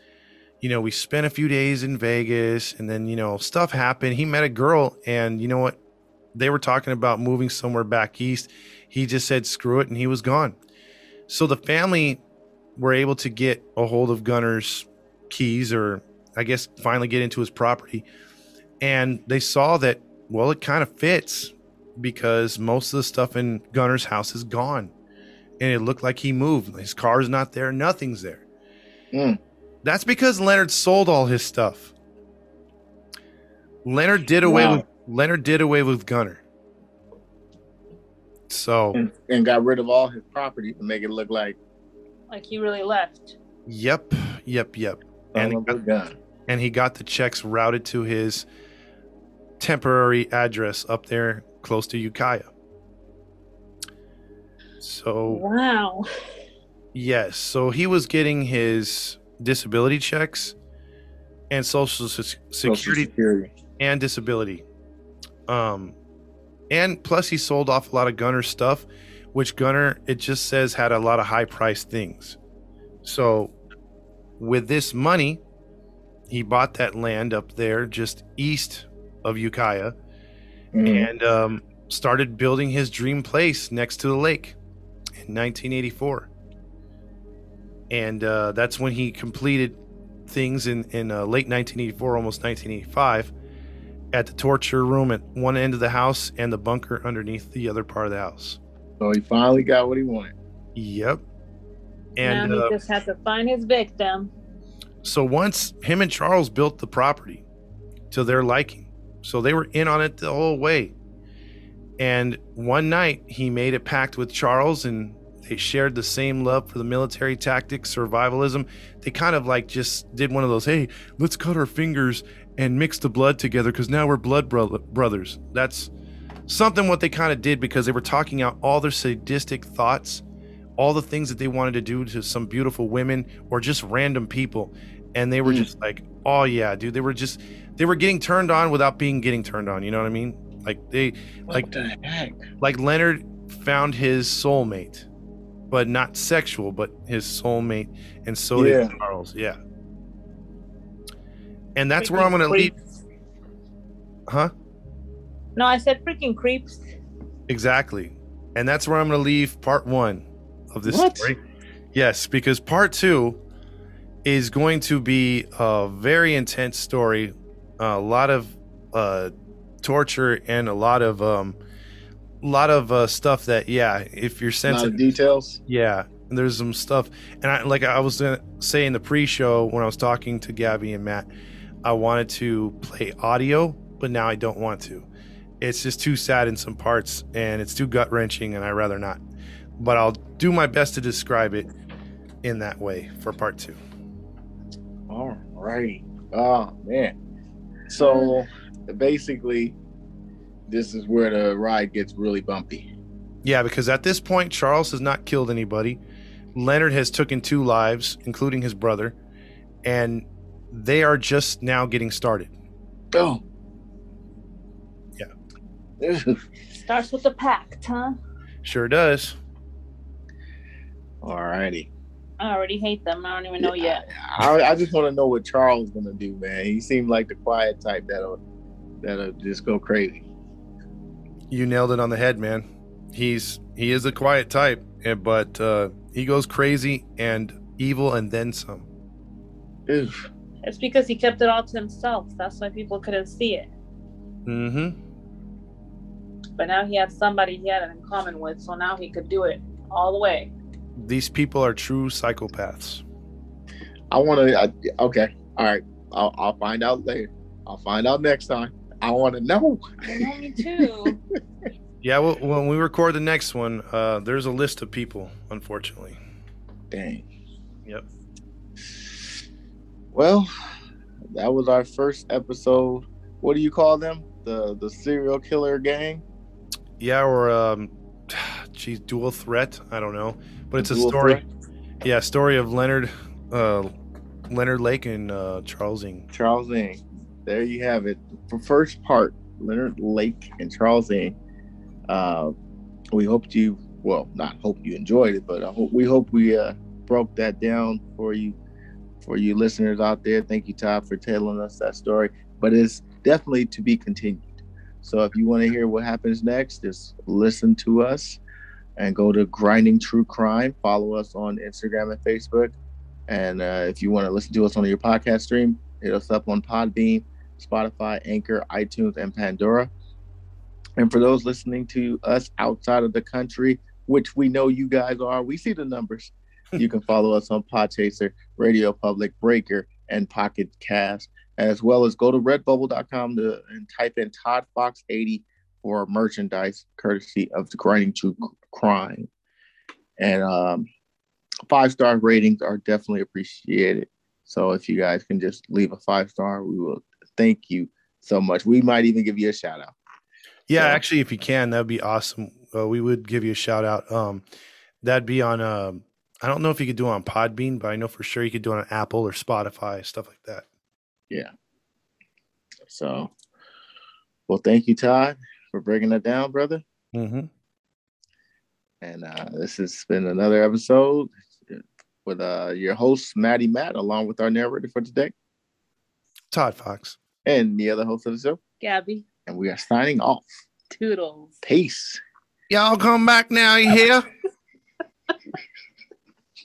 you know, we spent a few days in Vegas and then, you know, stuff happened. He met a girl and you know what? They were talking about moving somewhere back east. He just said screw it and he was gone. So the family were able to get a hold of Gunnar's keys or I guess finally get into his property. And they saw that, well, it kind of fits because most of the stuff in Gunnar's house is gone. And it looked like he moved. His car's not there, nothing's there. Mm. That's because Leonard sold all his stuff. Leonard did away Wow. with Leonard did away with Gunnar. So, and, and got rid of all his property to make it look like Like he really left. yep, yep, yep. And of a gun. and he got the checks routed to his temporary address up there close to Ukiah. So, Wow. Yes, so he was getting his disability checks and social se- Social security security. and disability. Um, and plus he sold off a lot of Gunnar stuff, which Gunnar it just says had a lot of high priced things. So with this money, he bought that land up there just east of Ukiah Mhm. and um, started building his dream place next to the lake in 1984. And uh, that's when he completed things in, in uh, late 1984, almost 1985, at the torture room at one end of the house and the bunker underneath the other part of the house. So he finally got what he wanted. Yep. And now uh, he just has to find his victim. so once him and Charles built the property to their liking, so they were in on it the whole way. And one night he made a pact with Charles and they shared the same love for the military tactics, survivalism. They kind of like just did one of those, hey, let's cut our fingers and mix the blood together because now we're blood bro- brothers. That's something what they kind of did because they were talking out all their sadistic thoughts, all the things that they wanted to do to some beautiful women or just random people. And they were Mm. just like, oh yeah, dude. They were just, they were getting turned on without being getting turned on. You know what I mean? Like they, Like- the heck? like Leonard found his soulmate, but not sexual, but his soulmate, and so Yeah. did Charles. Yeah. And that's where I'm gonna leave, creeps. huh? No, I said freaking creeps. Exactly. And that's where I'm gonna leave part one of this What? story. Yes, because part two is going to be a very intense story, a lot of uh, torture, and a lot of um, lot of uh, stuff that yeah, if you're sensitive details. Yeah, there's some stuff, and I like I was gonna say in the pre-show when I was talking to Gabby and Matt, I wanted to play audio, but now I don't want to. It's just too sad in some parts, and it's too gut wrenching, and I rather not. But I'll do my best to describe it in that way for part two. All right. Oh man. So basically, this is where the ride gets really bumpy. Yeah, because at this point, Charles has not killed anybody. Leonard has taken two lives, including his brother, and they are just now getting started. Oh. Yeah. Starts with the pact, huh? Sure does. All righty. I already hate them. I don't even know yet. I, I just want to know what Charles gonna do, man. He seemed like the quiet type that'll that'll just go crazy. You nailed it on the head, man. He's he is a quiet type, eh, but uh, he goes crazy and evil and then some. Oof. It's because he kept it all to himself. That's why people couldn't see it. Mm-hmm. But now he had somebody he had it in common with, so now he could do it all the way. These people are true psychopaths. I want to. Okay. All right. I'll, I'll find out later. I'll find out next time. I want to know. You know me too. Yeah, well, when we record the next one, uh, there's a list of people, unfortunately. Dang. Yep. Well, that was our first episode. What do you call them? The the serial killer gang. Yeah, or um, geez, dual threat. I don't know, but it's a story. threat? Yeah, story of Leonard, uh, Leonard Lake and uh, Charles Ng. Charles Ng. There you have it. For first part, Leonard Lake and Charles Ng. Uh, we hope you, well, not hope you enjoyed it, but I hope we hope we uh, broke that down for you, for you listeners out there. Thank you, Todd, for telling us that story. But it's definitely to be continued. So if you want to hear what happens next, just listen to us and go to Grinding True Crime. Follow us on Instagram and Facebook. And uh, if you want to listen to us on your podcast stream, hit us up on Podbean, Spotify, Anchor, iTunes, and Pandora. And for those listening to us outside of the country, which we know you guys are, we see the numbers. you can follow us on Podchaser, Radio Public, Breaker, and Pocket Cast, as well as go to redbubble.com to, and type in Todd Fox 80 for merchandise courtesy of the Grinding True Crime. And um, five star ratings are definitely appreciated. So if you guys can just leave a five star, we will thank you so much. We might even give you a shout out. Yeah, So- actually, if you can, that'd be awesome. Uh, we would give you a shout out. Um, that'd be on. Uh, I don't know if you could do it on Podbean, but I know for sure you could do it on Apple or Spotify, stuff like that. Yeah. So, well, thank you, Todd, for breaking that down, brother. Mm-hmm. And uh, this has been another episode with uh, your host, Maddie Matt, along with our narrator for today Todd Fox. And the other host of the show. Gabby, And we are signing off. toodles. Peace. Y'all come back now. You hear?